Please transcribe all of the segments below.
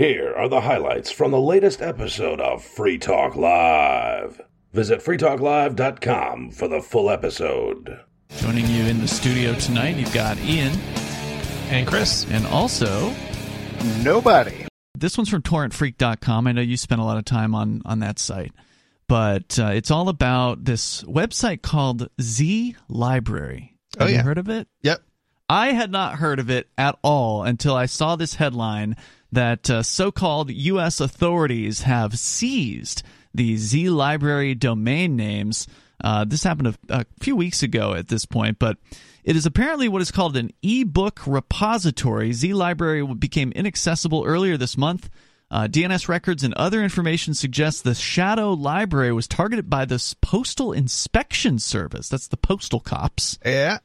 Here are the highlights from the latest episode of Free Talk Live. Visit freetalklive.com for the full episode. Joining you in the studio tonight, you've got Ian and Chris, and also nobody. This one's from torrentfreak.com. I know you spent a lot of time on on that site, but uh, it's all about this website called Z Library. Oh, Have yeah. you heard of it? Yep. I had not heard of it at all until I saw this headline that uh, so called U.S. authorities have seized the Z Library domain names. Uh, this happened a, a few weeks ago at this point, but it is apparently what is called an ebook repository. Z Library became inaccessible earlier this month. Uh, DNS records and other information suggest the Shadow Library was targeted by the Postal Inspection Service. That's the postal cops Yeah.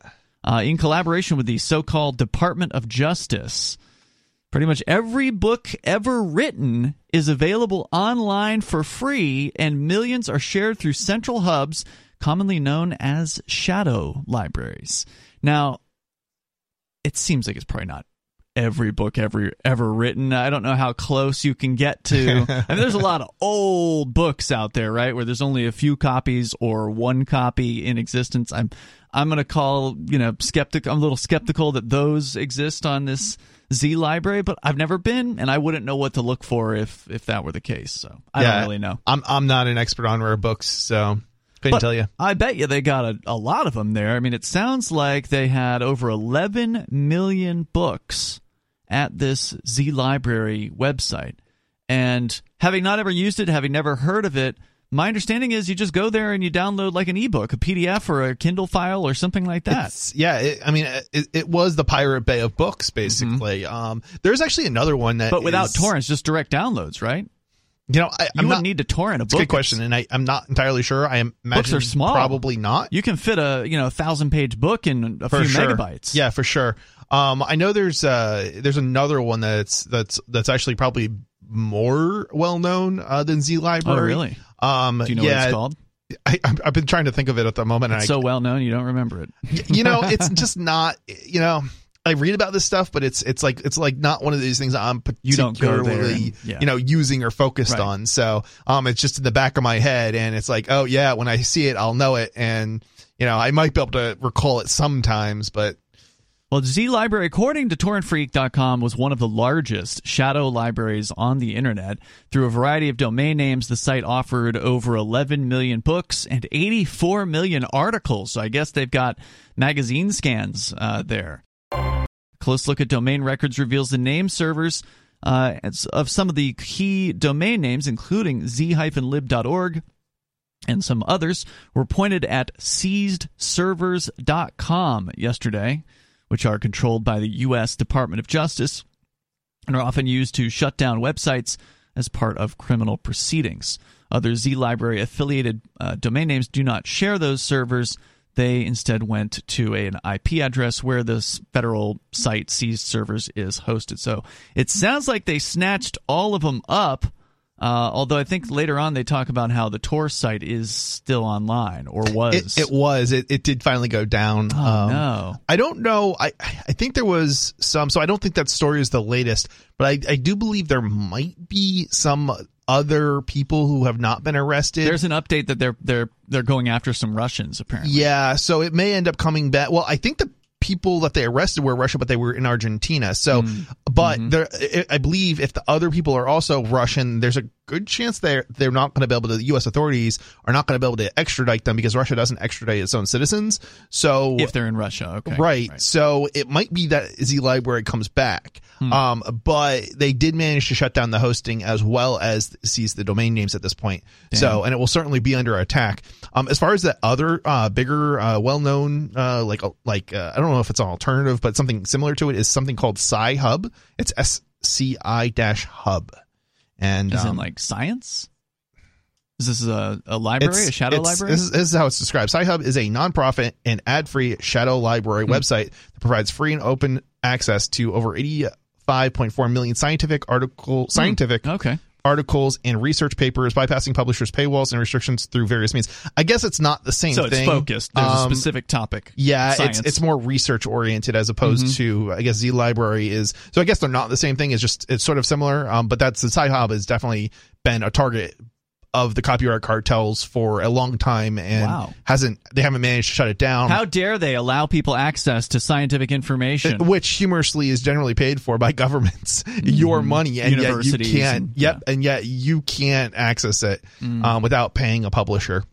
uh, in collaboration with the so called Department of Justice. Pretty much every book ever written is available online for free, and millions are shared through central hubs, commonly known as shadow libraries. Now, it seems like it's probably not every book ever ever written. I don't know how close you can get to. I mean, there's a lot of old books out there, right, where there's only a few copies or one copy in existence. I'm I'm going to call you know skeptic. I'm a little skeptical that those exist on this Z library, but I've never been, and I wouldn't know what to look for if if that were the case. So I yeah, don't really know. I'm I'm not an expert on rare books, so couldn't But tell you. I bet you they got a, a lot of them there. I mean, it sounds like they had over 11 million books at this Z Library website. And having not ever used it, having never heard of it, my understanding is you just go there and you download like an ebook, a PDF or a Kindle file or something like that. It's, yeah, it, I mean, it, it was the Pirate Bay of books, basically. Um, there's actually another one that, Mm-hmm. but without is- torrents, just direct downloads, right? You know, I, You I'm wouldn't not. need to torrent a book. good question, and I, I'm not entirely sure. I imagine Books are small. Probably not. You can fit a you know a thousand page book in a for few sure. megabytes. Yeah, for sure. Um, I know there's uh there's another one that's that's that's actually probably more well known uh, than Z Library. Oh, really? Um, Do you know yeah, what it's called? I, I've been trying to think of it at the moment, and It's I, so well known you don't remember it. you know, it's just not. You know, I read about this stuff, but it's it's like it's like not one of these things I'm You don't go there particularly and- yeah. you know using or focused Right. on. So um, it's just in the back of my head, and it's like, oh yeah, when I see it, I'll know it, and you know, I might be able to recall it sometimes, but Well, Z Library, according to torrentfreak.com, was one of the largest shadow libraries on the internet. Through a variety of domain names, the site offered over 11 million books and 84 million articles. So I guess they've got magazine scans uh, there. Close look at domain records reveals the name servers uh, of some of the key domain names, including z-lib.org, and some others were pointed at seizedservers.com yesterday, which are controlled by the U.S. Department of Justice and are often used to shut down websites as part of criminal proceedings. Other Z Library affiliated uh, domain names do not share those servers. They instead went to a- an IP address where this federal site seized servers is hosted. So it sounds like they snatched all of them up. Uh, although I think later on they talk about how the Tor site is still online or was. it, it was it, it did finally go down. Oh, Um, no. I don't know. I I think there was some. So I don't think that story is the latest, but I I do believe there might be some other people who have not been arrested. There's an update that they're they're they're going after some Russians apparently. Yeah, so it may end up coming back. Well, I think the people that they arrested were Russia, but they were in Argentina. So, Mm. but Mm-hmm. there, I believe if the other people are also Russian, there's a good chance they're they're not going to be able to. The U.S. authorities are not going to be able to extradite them because Russia doesn't extradite its own citizens. So If they're in Russia, okay. Right. So it might be that Z Library comes back. Hmm. Um, but they did manage to shut down the hosting as well as seize the domain names at this point. So, and it will certainly be under attack. Um, as far as the other, uh, bigger, uh, well-known, uh, like, like, uh, I don't know if it's an alternative, but something similar to it is something called Sci Hub. It's SCI dash hub. And, Is um, in like science? Is this a, a library, a shadow library? This is, this is how it's described. SciHub is a nonprofit and ad-free shadow library Hmm. website that provides free and open access to over 85.4 million scientific article scientific okay. Articles, and research papers, bypassing publishers' paywalls and restrictions through various means. I guess it's not the same so it's thing. focused. There's a Um, specific topic. Yeah, Science. it's it's more research oriented as opposed Mhm. to I guess Z Library is. So I guess they're not the same thing. It's just it's sort of similar. Um, but that's the Sci-Hub has definitely been a target of the copyright cartels for a long time and Wow. hasn't they haven't managed to shut it down. How dare they allow people access to scientific information? which humorously is generally paid for by governments, your money, and yet you Mm-hmm. Can't. and- yep, and yet you can't access it Mm. um, without paying a publisher.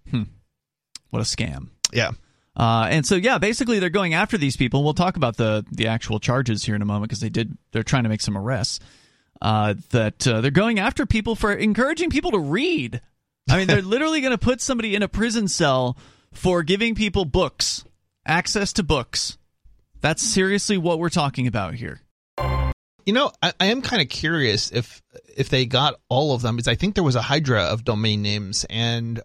what a scam. Yeah, Uh, and so, yeah, basically, they're going after these people. We'll talk about the the actual charges here in a moment because they did. They're trying to make some arrests. Uh, that uh, they're going after people for encouraging people to read. I mean, they're literally going to put somebody in a prison cell for giving people books, access to books. That's seriously what we're talking about here. you know, I, I am kind of curious if if they got all of them because I think there was a hydra of domain names and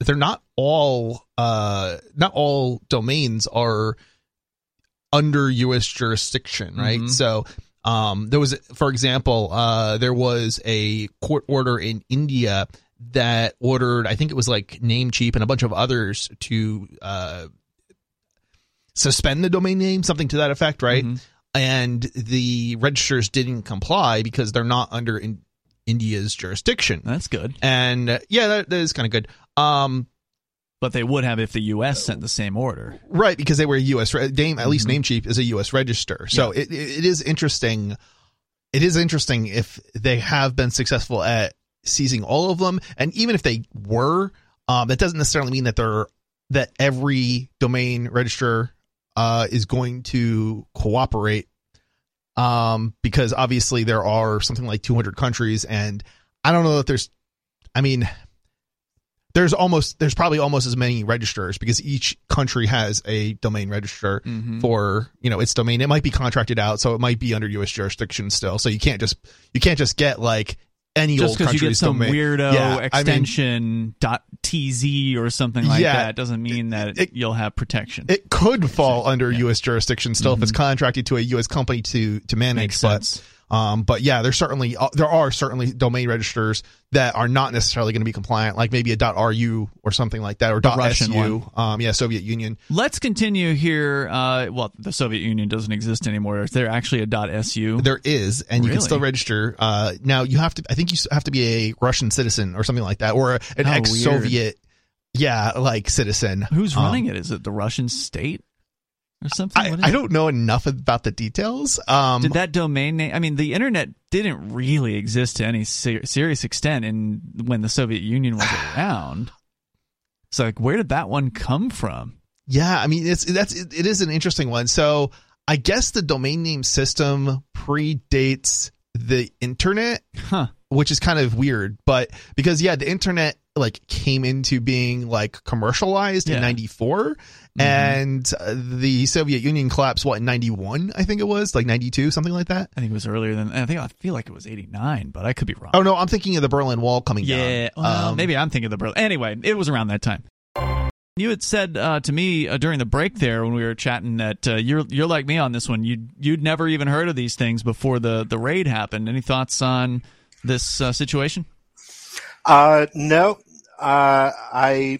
they're not all uh not all domains are under US jurisdiction, right? Mhm. So um there was for example, uh there was a court order in India that ordered I think it was like Namecheap and a bunch of others to uh suspend the domain name, something to that effect, right? Mhm. And the registers didn't comply because they're not under in India's jurisdiction. That's good, And uh, yeah, that, that is kind of good. Um, but they would have if the U.S. sent the same order. right, because they were a U.S. Re- name, at least Mhm. Namecheap is a U.S. register. So it, it, it is interesting. It is interesting if they have been successful at seizing all of them, and even if they were, um, that doesn't necessarily mean that they're that every domain registrar uh, is going to cooperate. Um, because obviously there are something like 200 countries, and I don't know that there's. I mean, there's almost there's probably almost as many registrars because each country has a domain registrar Mhm. for you know its domain. It might be contracted out, so it might be under U.S. jurisdiction still. So you can't just you can't just get like any Just old because you get some weirdo Yeah, I mean- extension dot tz or something like Yeah. that doesn't mean that It- you'll have protection. It could fall under U.S. jurisdiction still if it's Mhm. contracted to a U.S. company to to manage. Makes but sense. Um, but yeah, there's certainly uh, there are certainly domain registers that are not necessarily going to be compliant, like maybe a .ru or something like that, or Russian .su. Um, yeah, Soviet Union. Let's continue here. Uh, well, the Soviet Union doesn't exist anymore. Is there actually a .su? There is, and you can still register. Uh, now you have to. I think you have to be a Russian citizen or something like that, or an How ex-Soviet, yeah, like citizen. Who's Um, running it? Is it the Russian state or something? I, I don't know enough about the details. Um, Did that domain name? I mean, the internet didn't really exist to any ser- serious extent in when the Soviet Union was around. So, like, where did that one come from? Yeah, I mean it's that's it, it is an interesting one. So I guess the domain name system predates the internet, Huh? Which is kind of weird, but because yeah, the internet like came into being like commercialized Yeah. in 94 and uh, the Soviet Union collapsed what in 91 I think it was like 92 something like that. I think it was earlier than. I think I feel like it was eighty nine, but I could be wrong. Oh no, I'm thinking of the Berlin Wall coming Yeah, down. well, Um, maybe I'm thinking of the Berlin. Anyway, it was around that time. You had said uh, to me uh, during the break there when we were chatting that uh, you're you're like me on this one. You you'd never even heard of these things before the the raid happened. Any thoughts on this uh, situation? Uh, no, uh, I,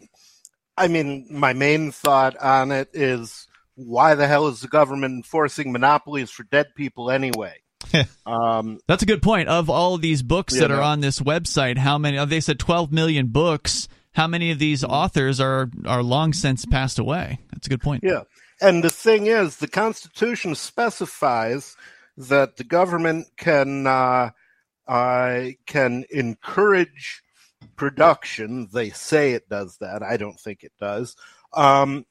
I mean, my main thought on it is why the hell is the government enforcing monopolies for dead people anyway? um, That's a good point. Of all of these books that are on this website, how many? oh, They said 12 million books. How many of these authors are are long since passed away? That's a good point. yeah, and the thing is, the Constitution specifies that the government can uh, uh, can encourage production. They say it does that. I don't think it does. Um,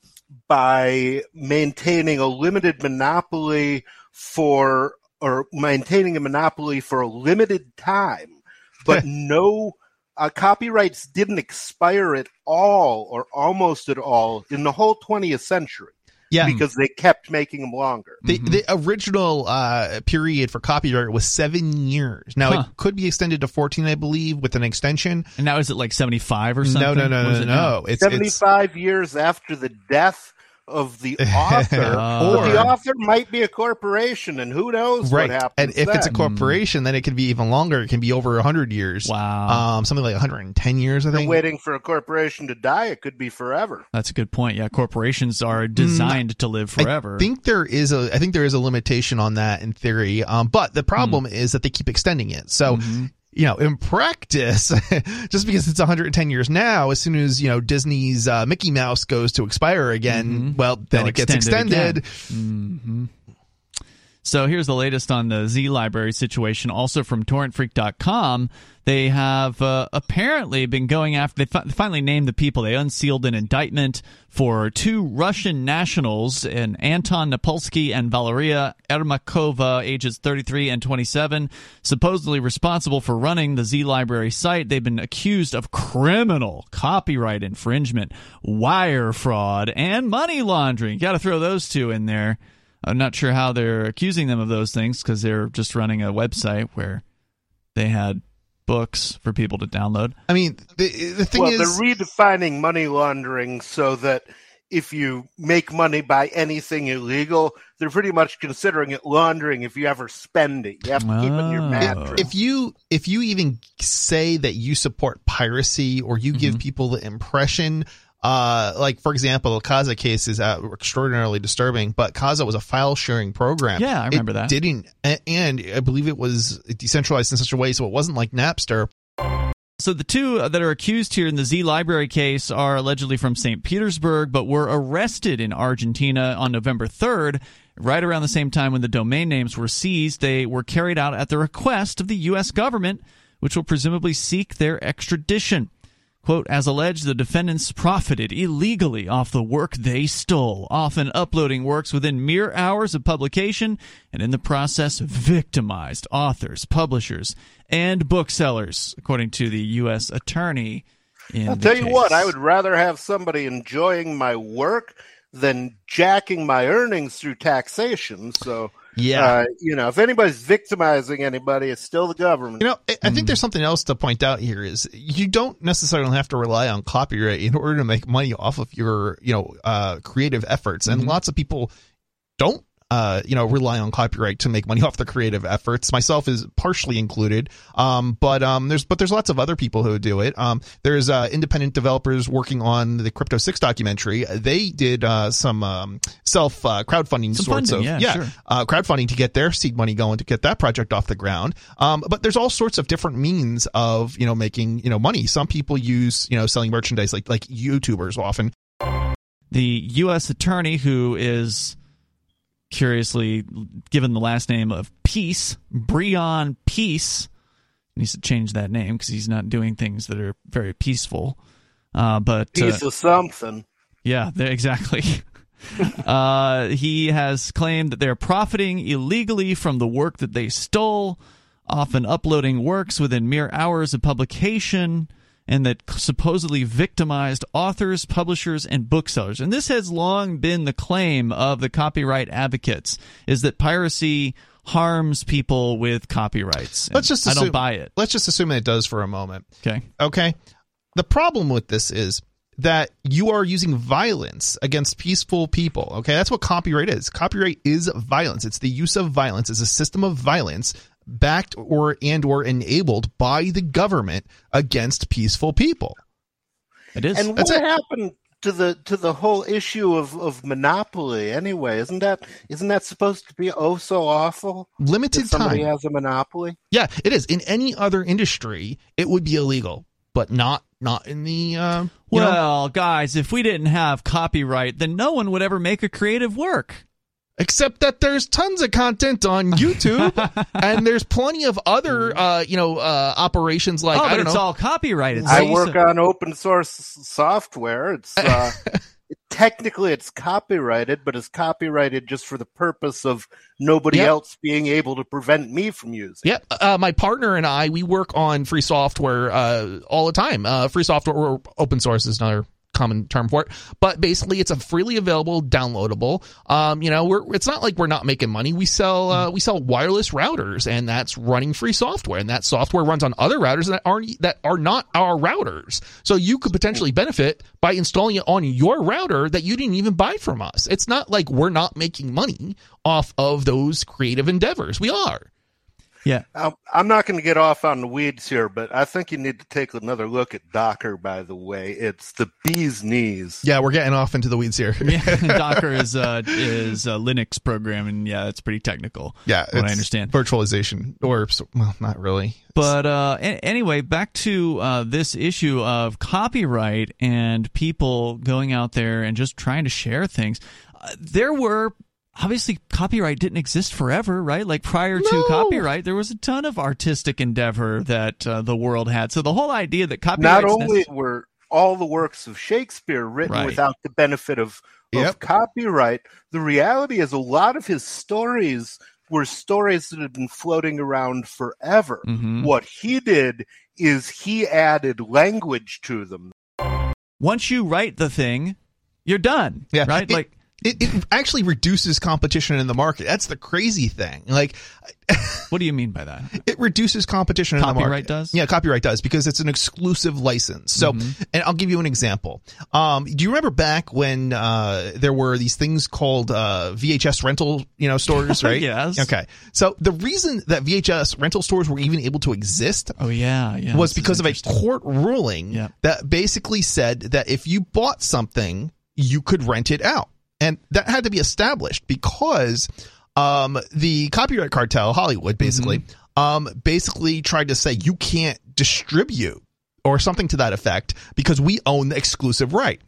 by maintaining a limited monopoly for or maintaining a monopoly for a limited time, but no uh, copyrights didn't expire at all or almost at all in the whole 20th century yeah, because they kept making them longer. The, Mhm. the original uh, period for copyright was seven years. Now Huh. it could be extended to fourteen, I believe, with an extension. And now is it like 75 or something? No, no, no, What is no, it no. It's it's 75 years after the death of the author, but the author might be a corporation, and who knows right. what happens. And if it's a corporation, then it can be even longer. It can be over 100 years. Wow. Um, something like 110 years, I You're think. waiting for a corporation to die, it could be forever. That's a good point. Yeah, corporations are designed to live forever. I think there is a I think there is a limitation on that in theory. Um, but the problem Hmm. is that they keep extending it. So Mm-hmm. You know, in practice, just because it's 110 years now, as soon as you know Disney's uh, Mickey Mouse goes to expire again, well, then Mm-hmm. They'll it gets extended, it again. So here's the latest on the Z library situation, also from torrentfreak.com. They have uh, apparently been going after, they fi- finally named the people. They unsealed an indictment for two Russian nationals, and Anton Napolsky and Valeria Ermakova, ages 33 and 27, supposedly responsible for running the Z library site. They've been accused of criminal copyright infringement, wire fraud, and money laundering. Got to throw those two in there. I'm not sure how they're accusing them of those things because they're just running a website where they had books for people to download. I mean, the the thing well, is, they're redefining money laundering so that if you make money by anything illegal, they're pretty much considering it laundering if you ever spend it. You have to keep it in your Oh. mattress. if you if you even say that you support piracy or you Mm-hmm. give people the impression uh like for example the Kazaa case is uh, extraordinarily disturbing but Kazaa was a file sharing program Yeah, I remember it that. didn't and i believe it was decentralized in such a way so it wasn't like napster So the two that are accused here in the Z Library case are allegedly from St. Petersburg, but were arrested in Argentina on November 3rd. Right around the same time when the domain names were seized, they were carried out at the request of the U.S. government, which will presumably seek their extradition. Quote, as alleged, the defendants profited illegally off the work they stole, often uploading works within mere hours of publication, and in the process victimized authors, publishers, and booksellers, according to the U.S. attorney. In I'll tell you what. I would rather have somebody enjoying my work than jacking my earnings through taxation. So, Yeah. uh, you know, if anybody's victimizing anybody, it's still the government. You know, I, I think there's something else to point out here is you don't necessarily have to rely on copyright in order to make money off of your, you know, uh, creative efforts. And lots of people don't, uh, you know, rely on copyright to make money off their creative efforts. Myself is partially included. Um, but, um, there's, but there's lots of other people who do it. Um, there's, uh, independent developers working on the Crypto 6 documentary. They did, uh, some, um, self, uh, crowdfunding Some sorts funding, of, yeah, sure. uh, crowdfunding to get their seed money going to get that project off the ground. Um, but there's all sorts of different means of you know making you know money. Some people use you know selling merchandise like like YouTubers often. the U.S. attorney who is curiously given the last name of Peace, Breon Peace, needs to change that name because he's not doing things that are very peaceful. Uh, but uh, Piece of something. yeah, exactly. uh, he has claimed that they're profiting illegally from the work that they stole, often uploading works within mere hours of publication, and that supposedly victimized authors, publishers, and booksellers. And this has long been the claim of the copyright advocates: is that piracy harms people with copyrights. Let's just I assume, don't buy it. Let's just assume it does for a moment. Okay. Okay. The problem with this is that you are using violence against peaceful people. Okay. That's what copyright is. Copyright is violence. It's the use of violence. It's a system of violence backed or and or enabled by the government against peaceful people. It is. And That's what it. happened to the to the whole issue of, of monopoly anyway? Isn't that isn't that supposed to be oh so awful? Limited That somebody time. has a monopoly. Yeah, it is. In any other industry, it would be illegal, but not not in the uh, you know, well, guys, if we didn't have copyright, then no one would ever make a creative work. Except that there's tons of content on YouTube and there's plenty of other uh, you know uh, operations like oh, I but don't it's know. all copyrighted. I see? work So- on open source software. It's uh, technically it's copyrighted, but it's copyrighted just for the purpose of nobody Yep. else being able to prevent me from using. Yep. Uh, my partner and I, we work on free software uh, all the time. Uh, free software or open source is another common term for it. But basically, it's a freely available, downloadable. Um, you know, we're it's not like we're not making money. We sell uh, we sell wireless routers, and that's running free software, and that software runs on other routers that aren't that are not our routers. So you could potentially benefit by installing it on your router that you didn't even buy from us. It's not like we're not making money off of those creative endeavors. We are. Yeah. I'm- I'm not going to get off on the weeds here, but I think you need to take another look at Docker, by the way. It's the bee's knees. Yeah, we're getting off into the weeds here. yeah, Docker is uh, is a Linux program, and yeah, it's pretty technical. Yeah, what I understand. virtualization, or well, not really. But uh, a- anyway, back to uh, this issue of copyright and people going out there and just trying to share things. Uh, there were obviously copyright didn't exist forever, right? Like prior to No. copyright, there was a ton of artistic endeavor that uh, the world had. So the whole idea that copyright Not only were all the works of Shakespeare written Right. without the benefit of, of Yep. copyright, the reality is a lot of his stories were stories that had been floating around forever. Mhm. What he did is he added language to them. once you write the thing, you're done. Yeah, right. Like It, it actually reduces competition in the market. That's the crazy thing. Like, what do you mean by that? it reduces competition in the Copyright market. does? Yeah, copyright does because it's an exclusive license. So, Mm-hmm. and I'll give you an example. Um, do you remember back when uh, there were these things called uh, VHS rental, you know, stores, right? Yes. Okay. So the reason that VHS rental stores were even able to exist Oh yeah, yeah. was because of a court ruling Yep. that basically said that if you bought something, you could rent it out. And that had to be established because um, the copyright cartel, Hollywood, basically, Mm-hmm. um, basically tried to say you can't distribute or something to that effect because we own the exclusive right.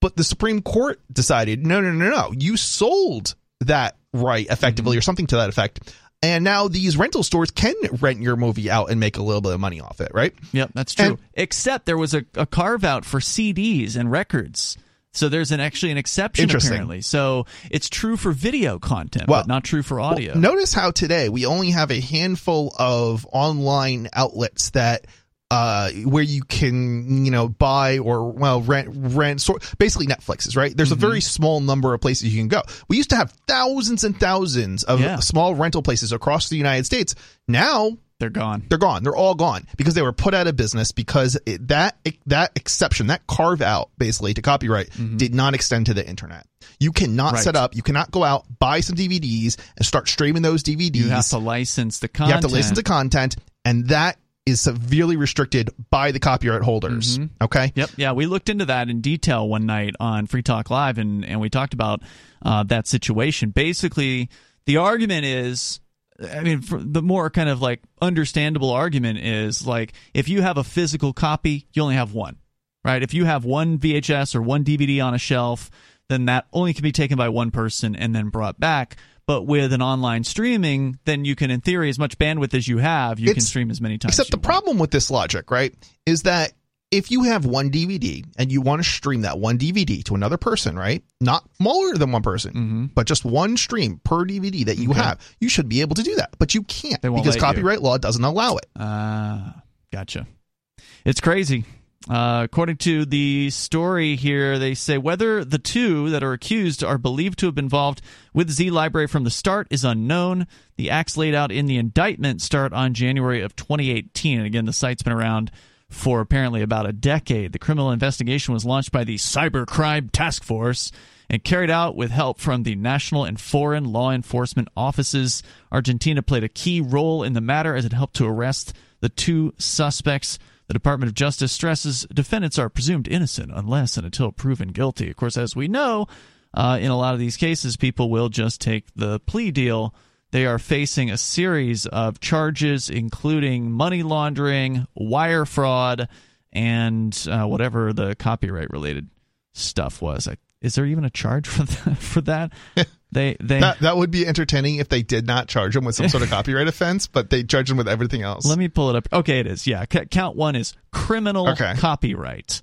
But the Supreme Court decided, no, no, no, no, you sold that right effectively Mm-hmm. or something to that effect. And now these rental stores can rent your movie out and make a little bit of money off it, right? Yep, that's true. And- Except there was a, a carve out for CDs and records. So there's an actually an exception apparently. So it's true for video content, Well, but not true for audio. Notice how today we only have a handful of online outlets that uh where you can you know buy or well rent rent sort basically Netflix's right there's Mm-hmm. a very small number of places you can go we used to have thousands and thousands of Yeah. small rental places across the United States now They're gone. they're gone they're all gone because they were put out of business because it, that that exception that carve out basically to copyright did not extend to the internet you cannot Mm-hmm. Right. set up you cannot go out buy some DVDs and start streaming those DVDs You have to license the content. you have to listen to content, and that is severely restricted by the copyright holders. Mm-hmm. Okay. Yep. Yeah, we looked into that in detail one night on Free Talk Live, and and we talked about uh, that situation. Basically, the argument is. I mean, the more kind of like understandable argument is like if you have a physical copy, you only have one, right? If you have one VHS or one DVD on a shelf, then that only can be taken by one person and then brought back. But with an online streaming, then you can, in theory, as much bandwidth as you have, you can stream as many times. Except the want. problem with this logic, right, is that if you have one DVD and you want to stream that one DVD to another person, right, not more than one person, Mm-hmm. but just one stream per DVD that you have, you should be able to do that. But you can't because let you. copyright law doesn't allow it. Ah, gotcha. It's crazy. Uh, according to the story here, they say whether the two that are accused are believed to have been involved with Z Library from the start is unknown. The acts laid out in the indictment start on January of 2018. And again, the site's been around for apparently about a decade. The criminal investigation was launched by the Cybercrime Task Force and carried out with help from the national and foreign law enforcement offices. Argentina played a key role in the matter as it helped to arrest the two suspects. The Department of Justice stresses defendants are presumed innocent unless and until proven guilty. Of course, as we know, uh, in a lot of these cases, people will just take the plea deal. They are facing a series of charges, including money laundering, wire fraud, and uh, whatever the copyright related stuff was. I, is there even a charge for that? For that? they they That that would be entertaining if they did not charge them with some sort of copyright offense, but they charge them with everything else. Let me pull it up. Okay, it is. Yeah, C- count one is criminal Okay. copyright.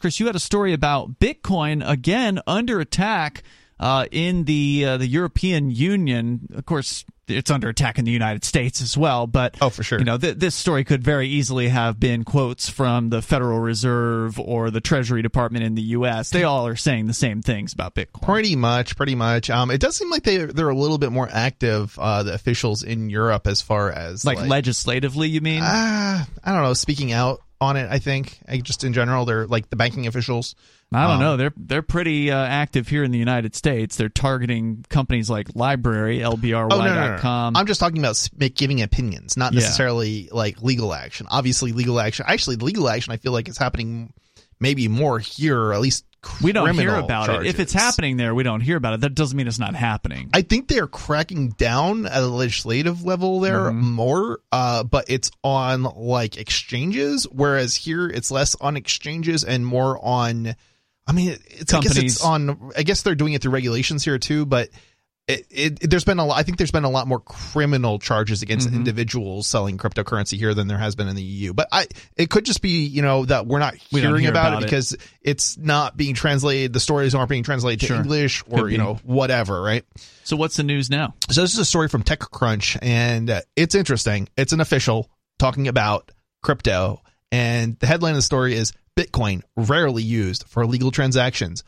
Chris, you had a story about Bitcoin again under attack uh, in the uh, the European Union. Of course, it's under attack in the United States as well. But oh, for sure, you know, th- this story could very easily have been quotes from the Federal Reserve or the Treasury Department in the U.S. They all are saying the same things about Bitcoin. Pretty much, pretty much. Um, it does seem like they they're a little bit more active, uh, the officials in Europe as far as like, like legislatively. You mean? Uh, I don't know, speaking out on it. I think I, just in general, they're like the banking officials. I don't um, know. They're they're pretty uh, active here in the United States. They're targeting companies like LBRY, LBRY.com. Oh, no, no, no, I'm just talking about giving opinions, not necessarily yeah. like legal action. Obviously, legal action. Actually, legal action I feel like is happening maybe more here, at least we don't hear about charges. it. If it's happening there, we don't hear about it. That doesn't mean it's not happening. I think they're cracking down at a legislative level there mm-hmm. more, uh, but it's on like exchanges, whereas here it's less on exchanges and more on. I mean, it's Companies. I guess it's on. I guess they're doing it through regulations here too, but it, it, there's been a lot, I think there's been a lot more criminal charges against mm-hmm. individuals selling cryptocurrency here than there has been in the EU. But I, it could just be, you know, that we're not we hearing hear about, about, it because it. it's not being translated. The stories aren't being translated to sure. English or, you know, whatever, right? So what's the news now? So this is a story from TechCrunch and uh, it's interesting. It's an official talking about crypto. And the headline of the story is Bitcoin rarely used for illegal transactions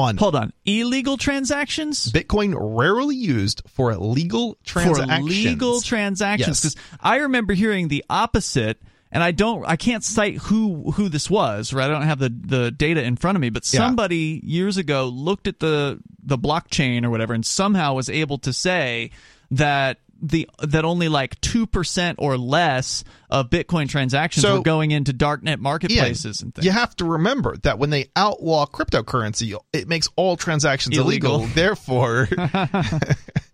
on hold on. Illegal transactions? Bitcoin rarely used for legal transactions for legal transactions. because yes. i remember hearing the opposite and i don't i can't cite who who this was right? I don't have the the data in front of me but somebody yeah. years ago looked at the the blockchain or whatever and somehow was able to say that the that only like two percent or less of Bitcoin transactions so, were going into darknet marketplaces yeah, and things. You have to remember that when they outlaw cryptocurrency, it makes all transactions illegal. illegal therefore,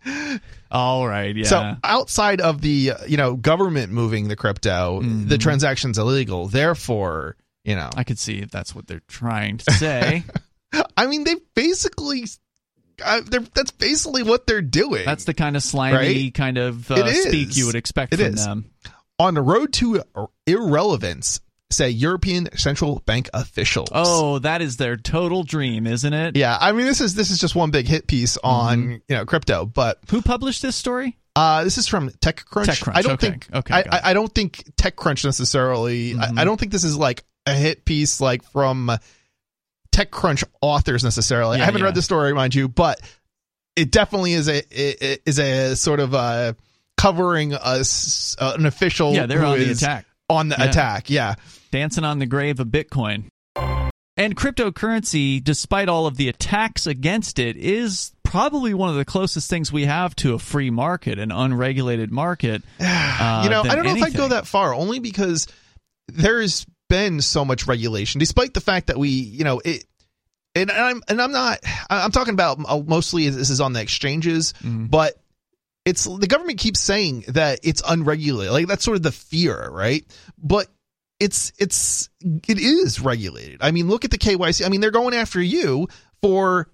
all right, yeah. So outside of the you know government moving the crypto, mm-hmm. the transactions illegal. Therefore, you know, I could see if that's what they're trying to say. I mean, they basically that's basically what they're doing. That's the kind of slimy right? kind of uh, speak you would expect it from is. them. On the road to irrelevance, say European Central Bank officials. Oh, that is their total dream, isn't it? Yeah, I mean this is this is just one big hit piece on mm-hmm. you know crypto, but who published this story? Uh, this is from TechCrunch. TechCrunch. I don't okay. think. Okay. I, I, don't think TechCrunch necessarily. Mm-hmm. I, I, don't think this is like a hit piece like from TechCrunch authors necessarily. Yeah, I haven't yeah. read the story, mind you, but it definitely is a is a sort of uh, covering us uh, an official. Yeah, they're on the attack. On the yeah. attack, yeah, dancing on the grave of Bitcoin. And cryptocurrency, despite all of the attacks against it, is probably one of the closest things we have to a free market, an unregulated market. Uh, you know, I don't know anything. if I'd go that far, only because there's been so much regulation, despite the fact that we, you know, it. And I'm and I'm not. I'm talking about uh, mostly this is on the exchanges, mm. but it's the government keeps saying that it's unregulated. Like that's sort of the fear, right? But it's it's it is regulated. I mean, look at the KYC. I mean, they're going after you for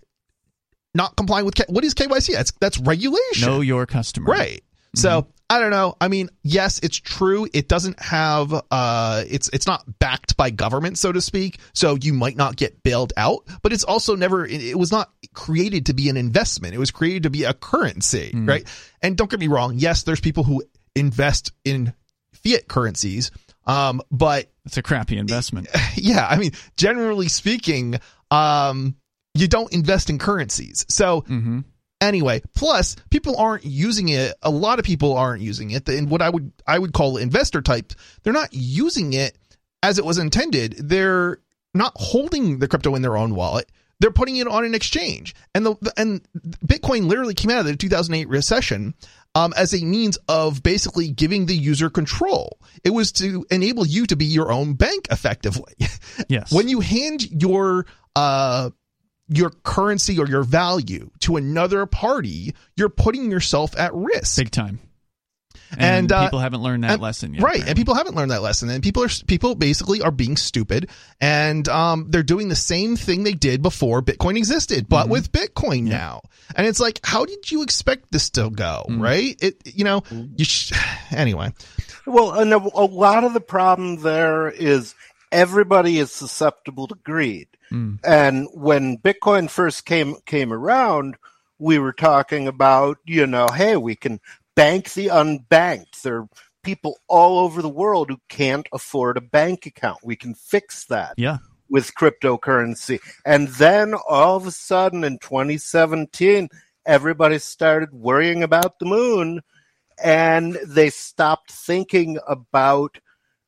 not complying with K- what is KYC? That's that's regulation. Know your customer, right? So I don't know. I mean, yes, it's true. It doesn't have uh it's it's not backed by government, so to speak. So you might not get bailed out, but it's also never it was not created to be an investment. It was created to be a currency, mm. right? And don't get me wrong, yes, there's people who invest in fiat currencies. Um, but it's a crappy investment. Yeah, I mean, generally speaking, um, you don't invest in currencies. So mm-hmm anyway plus people aren't using it a lot of people aren't using it and what i would i would call investor type they're not using it as it was intended they're not holding the crypto in their own wallet they're putting it on an exchange and the and bitcoin literally came out of the 2008 recession um, as a means of basically giving the user control. It was to enable you to be your own bank effectively. Yes. when you hand your uh, your currency or your value to another party, you're putting yourself at risk. Big time. And, and uh, people haven't learned that and, lesson yet. Right. Apparently. And people haven't learned that lesson. And people are people basically are being stupid and um, they're doing the same thing they did before Bitcoin existed, but mm-hmm. with Bitcoin yeah. now. And it's like, how did you expect this to go? Mm-hmm. Right? It you know, you sh- anyway. Well, and a, a lot of the problem there is everybody is susceptible to greed. Mm. And when Bitcoin first came came around, we were talking about, you know, hey, we can bank the unbanked. There are people all over the world who can't afford a bank account. We can fix that Yeah. with cryptocurrency. And then all of a sudden in 2017, everybody started worrying about the moon and they stopped thinking about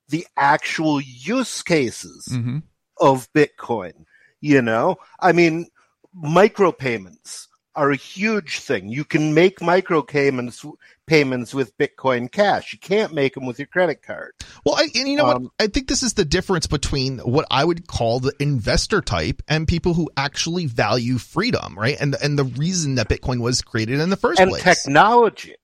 the actual use cases hmm of Bitcoin. You know, I mean, micropayments are a huge thing. You can make micropayments payments with Bitcoin Cash. You can't make them with your credit card. Well, I, and you know Um, what? I think this is the difference between what I would call the investor type and people who actually value freedom, right? And and the reason that Bitcoin was created in the first and place. technology.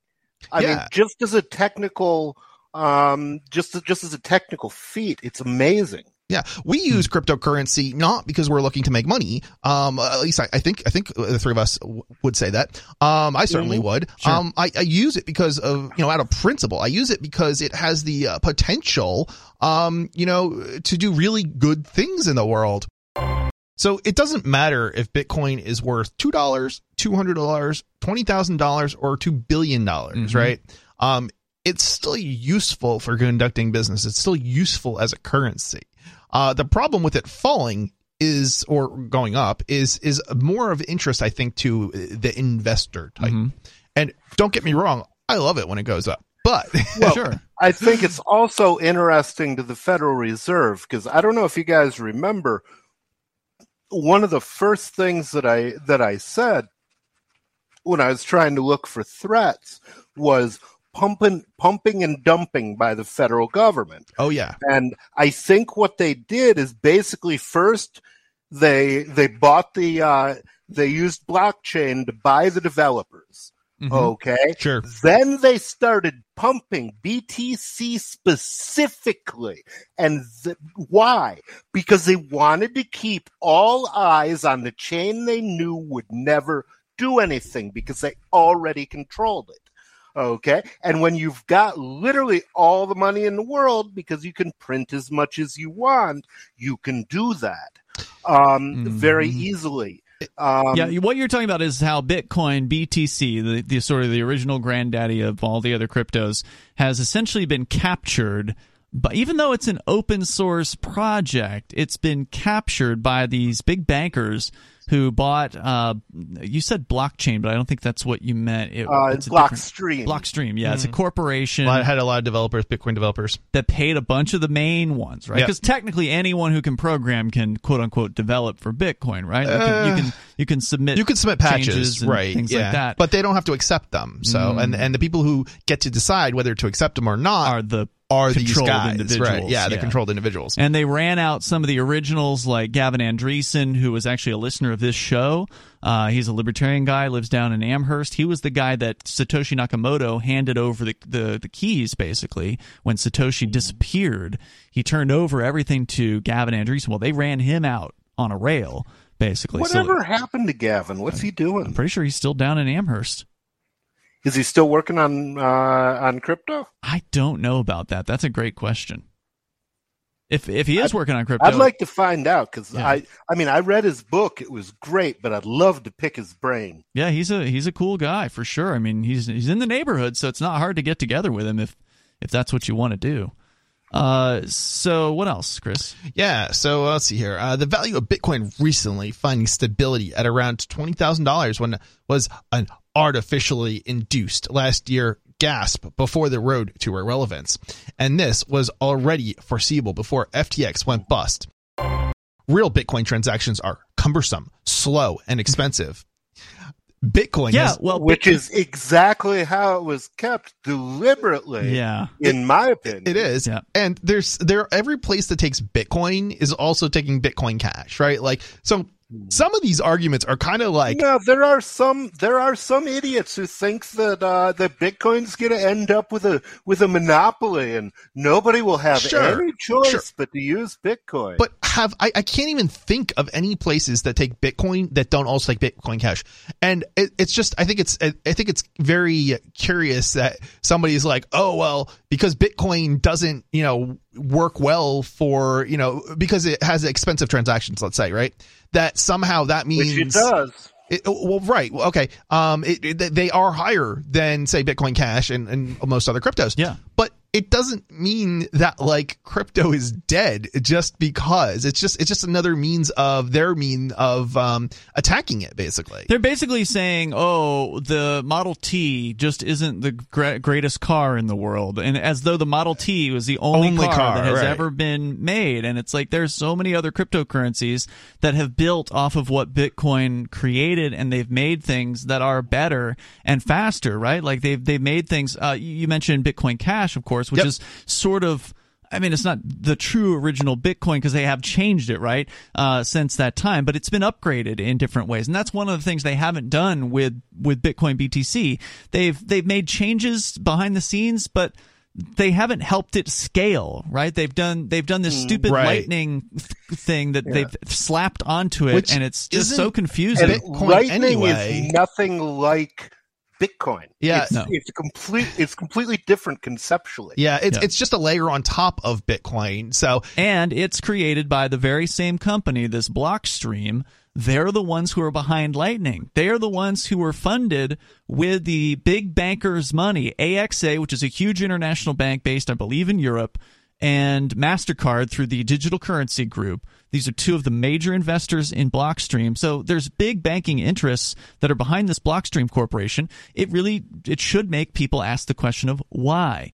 I mean, just as a technical, um, just just as a technical feat, it's amazing. Yeah, we use cryptocurrency not because we're looking to make money. Um, at least I, I think I think the three of us w- would say that. Um, I certainly would. Sure. Um, I, I use it because of you know out of principle. I use it because it has the uh, potential, um, you know, to do really good things in the world. So it doesn't matter if Bitcoin is worth two dollars, two hundred dollars, twenty thousand dollars, or two billion dollars, Mhm. right? Um, it's still useful for conducting business. It's still useful as a currency. Uh, the problem with it falling is or going up is is more of interest, I think, to the investor type. Mhm. And don't get me wrong, I love it when it goes up, but Well, sure. I think it's also interesting to the Federal Reserve because I don't know if you guys remember one of the first things that I that I said when I was trying to look for threats was pumping pumping and dumping by the federal government. oh yeah, And I think what they did is basically first they they bought the uh, they used blockchain to buy the developers. Mhm. Okay. sure, Then they started pumping BTC specifically. And th- why? Because they wanted to keep all eyes on the chain they knew would never do anything because they already controlled it. Okay. And when you've got literally all the money in the world because you can print as much as you want, you can do that um, very Mhm. easily. Um, yeah, what you're talking about is how Bitcoin, BTC, the, the sort of the original granddaddy of all the other cryptos, has essentially been captured. But even though it's an open source project, it's been captured by these big bankers who bought. Uh, you said blockchain, but I don't think that's what you meant. It, uh, it's Blockstream. Blockstream, yeah, it's a corporation I had a lot of developers, Bitcoin developers. that paid a bunch of the main ones, right? Yep. Because technically, anyone who can program can quote unquote develop for Bitcoin, right? You, can, you can you can submit You can submit patches, and right? things yeah, like that. but they don't have to accept them. So, and and the people who get to decide whether to accept them or not are the are these controlled guys, right? individuals, Yeah, the yeah. controlled individuals. And they ran out some of the originals, like Gavin Andresen, who was actually a listener of this show. Uh, he's a libertarian guy, lives down in Amherst. He was the guy that Satoshi Nakamoto handed over the, the, the keys, basically, when Satoshi disappeared. He turned over everything to Gavin Andresen. Well, they ran him out on a rail, basically. So Whatever happened to Gavin? What's he doing? I'm pretty sure he's still down in Amherst. Is he still working on uh, on crypto? I don't know about that. That's a great question. If if he is I'd- working on crypto, I'd like to find out because Yeah. I I mean I read his book. It was great, but I'd love to pick his brain. Yeah, he's a he's a cool guy for sure. I mean, he's he's in the neighborhood, so it's not hard to get together with him if if that's what you want to do. Uh, so what else, Chris? Yeah, so uh, let's see here. Uh, the value of Bitcoin recently finding stability at around twenty thousand dollars when was an artificially induced last year gasp before the road to irrelevance, and this was already foreseeable before FTX went bust. Real Bitcoin transactions are cumbersome, slow, and expensive. Bitcoin Yeah, has well, which Bitcoin- is exactly how it was kept deliberately. yeah, in my opinion, It is. Yeah. And there's there every place that takes Bitcoin is also taking Bitcoin Cash, right? Like so some of these arguments are kind of like No, there are some there are some idiots who think that uh, that Bitcoin's going to end up with a with a monopoly and nobody will have Sure, any choice sure. but to use Bitcoin. but have I, I can't even think of any places that take Bitcoin that don't also take Bitcoin Cash. And it, it's just I think it's I think it's very curious that somebody's like, "Oh, well, because Bitcoin doesn't, you know, work well for, you know, because it has expensive transactions, let's say, right? That somehow that means which it does. It, well, right. Well, okay. Um, it, it, they are higher than say Bitcoin Cash and, and most other cryptos. Yeah. But it doesn't mean that like crypto is dead just because it's just it's just another means of their mean of um, attacking it basically. They're basically saying, "Oh, the Model T just isn't the gra- greatest car in the world," and as though the Model T was the only, Only car, car, that has right. ever been made. And it's like there's so many other cryptocurrencies that have built off of what Bitcoin created, and they've made things that are better and faster, right? Like they've they've made things. Uh, you mentioned Bitcoin Cash, of course, which Yep. is sort of I mean, it's not the true original Bitcoin because they have changed it, right, uh, since that time. But it's been upgraded in different ways, and that's one of the things they haven't done with with Bitcoin BTC. They've they've made changes behind the scenes, but they haven't helped it scale, right? They've done they've done this stupid Right. lightning th- thing that they've slapped onto it, Which and it's just so confusing. And Bitcoin Lightning anyway. is nothing like Bitcoin. Yeah. it's, No. it's complete. It's completely different conceptually. Yeah, it's Yeah. it's just a layer on top of Bitcoin. So and it's created by the very same company, this Blockstream. They're the ones who are behind Lightning. They are the ones who were funded with the big bankers' money. AXA, which is a huge international bank based, I believe, in Europe, and MasterCard through the Digital Currency Group. These are two of the major investors in Blockstream. So there's big banking interests that are behind this Blockstream corporation. It really it should make people ask the question of why.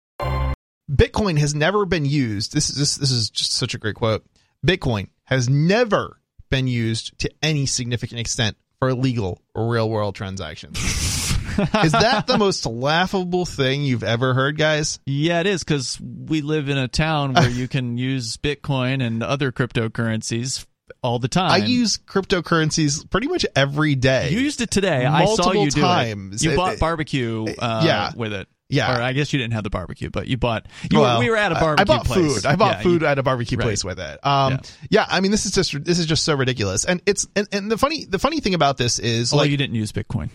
Bitcoin has never been used. This is this, this is just such a great quote. Bitcoin has never been used to any significant extent for illegal real world transactions. is that the most laughable thing you've ever heard, guys? Yeah, it is because we live in a town where you can use Bitcoin and other cryptocurrencies all the time. I use cryptocurrencies pretty much every day. You used it today. I saw Multiple you do times. it. You It- bought barbecue. Uh, yeah. with it. Yeah. or I guess you didn't have the barbecue, but you bought. You Well, were, we were at a barbecue. I bought place. food. I bought Yeah, food you- at a barbecue right. place with it. Um, Yeah. yeah. I mean, this is just this is just so ridiculous, and it's and, and the funny the funny thing about this is Well, like you didn't use Bitcoin.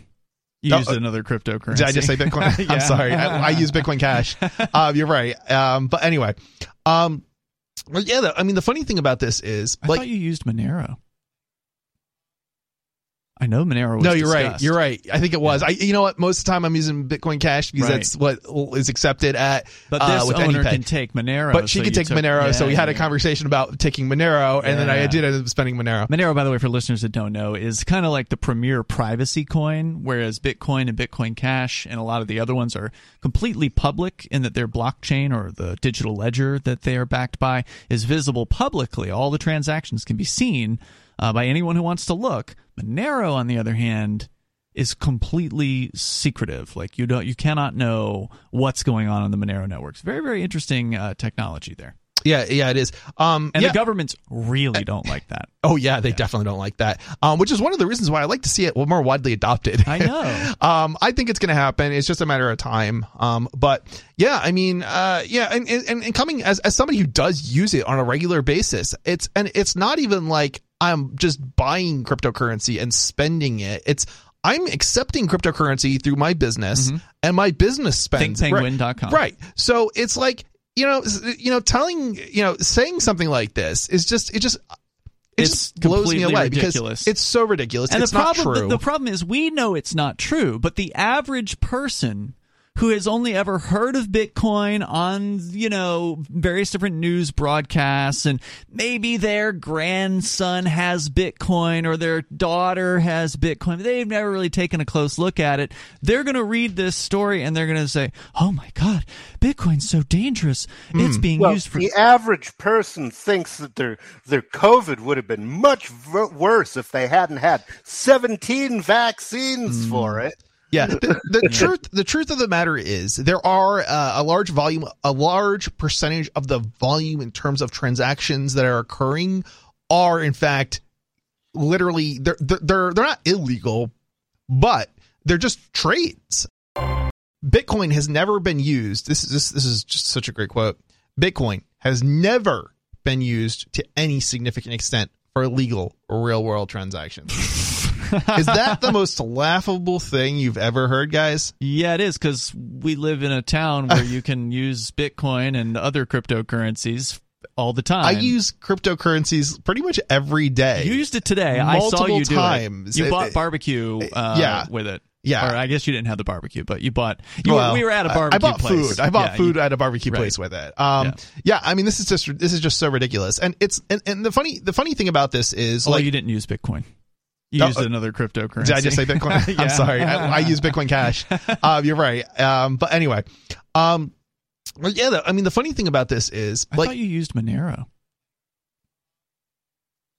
No, used uh, another cryptocurrency. Did I just say Bitcoin? Yeah. I'm sorry. I, I use Bitcoin Cash. Um, you're right. Um, but anyway, um, well, yeah. I mean, the funny thing about this is, I like, thought you used Monero. I know Monero was no, you're right. You're right. I think it was. I, you know what? Most of the time, I'm using Bitcoin Cash because Right. that's what is accepted at. But uh, this with owner can take Monero. But she so could take took- Monero, so we Yeah, had a conversation about taking Monero, and then I Yeah. did end up spending Monero. Monero, by the way, for listeners that don't know, is kind of like the premier privacy coin, whereas Bitcoin and Bitcoin Cash and a lot of the other ones are completely public in that their blockchain or the digital ledger that they are backed by is visible publicly. All the transactions can be seen uh, by anyone who wants to look. Monero, on the other hand, is completely secretive. Like you don't, you cannot know what's going on on the Monero networks. Very, very interesting uh, technology there. Yeah, yeah, it is. Um, And yeah. the governments really don't like that. Oh yeah, they definitely don't like that. Um, which is one of the reasons why I like to see it more widely adopted. I know. um, I think it's going to happen. It's just a matter of time. Um, but yeah, I mean, uh, yeah, and, and and coming as as somebody who does use it on a regular basis, it's and it's not even like I'm just buying cryptocurrency and spending it. It's I'm accepting cryptocurrency through my business, mm-hmm. and my business spends ThinkPenguin.com. Right. So it's like you know, you know, telling you know, saying something like this is just it just. It It's just blows me away ridiculous. because it's so ridiculous. And it's the problem, not true. The, the problem is, we know it's not true, but the average person who has only ever heard of Bitcoin on, you know, various different news broadcasts, and maybe their grandson has Bitcoin or their daughter has Bitcoin, they've never really taken a close look at it. They're going to read this story and they're going to say, "Oh my God, Bitcoin's so dangerous! It's hmm. being Well, used for." the average person thinks that their their COVID would have been much v- worse if they hadn't had 17 vaccines hmm. for it. Yeah, the, the truth the truth of the matter is there are uh, a large volume a large percentage of the volume in terms of transactions that are occurring are in fact literally they're they're they're, they're not illegal but they're just trades. Bitcoin has never been used. This is this, this is just such a great quote. Bitcoin has never been used to any significant extent for illegal real world transactions. is that the most laughable thing you've ever heard, guys? Yeah, it is because we live in a town where you can use Bitcoin and other cryptocurrencies all the time. I use cryptocurrencies pretty much every day. You used it today. I saw Multiple you do it. You bought barbecue. Uh, yeah. with it. Yeah. Or I guess you didn't have the barbecue, but you bought. You Well, were, we were at a barbecue. I bought place. food. I bought Yeah, food you- at a barbecue right. place with it. Um, Yeah. yeah. I mean, this is just this is just so ridiculous, and it's and, and the funny the funny thing about this is Although like you didn't use Bitcoin. You Oh, used uh, another cryptocurrency. Did I just say Bitcoin? Yeah. I'm sorry. I, I use Bitcoin Cash. Um, you're right. Um, but anyway, um, well, yeah. I mean, the funny thing about this is I like, thought you used Monero.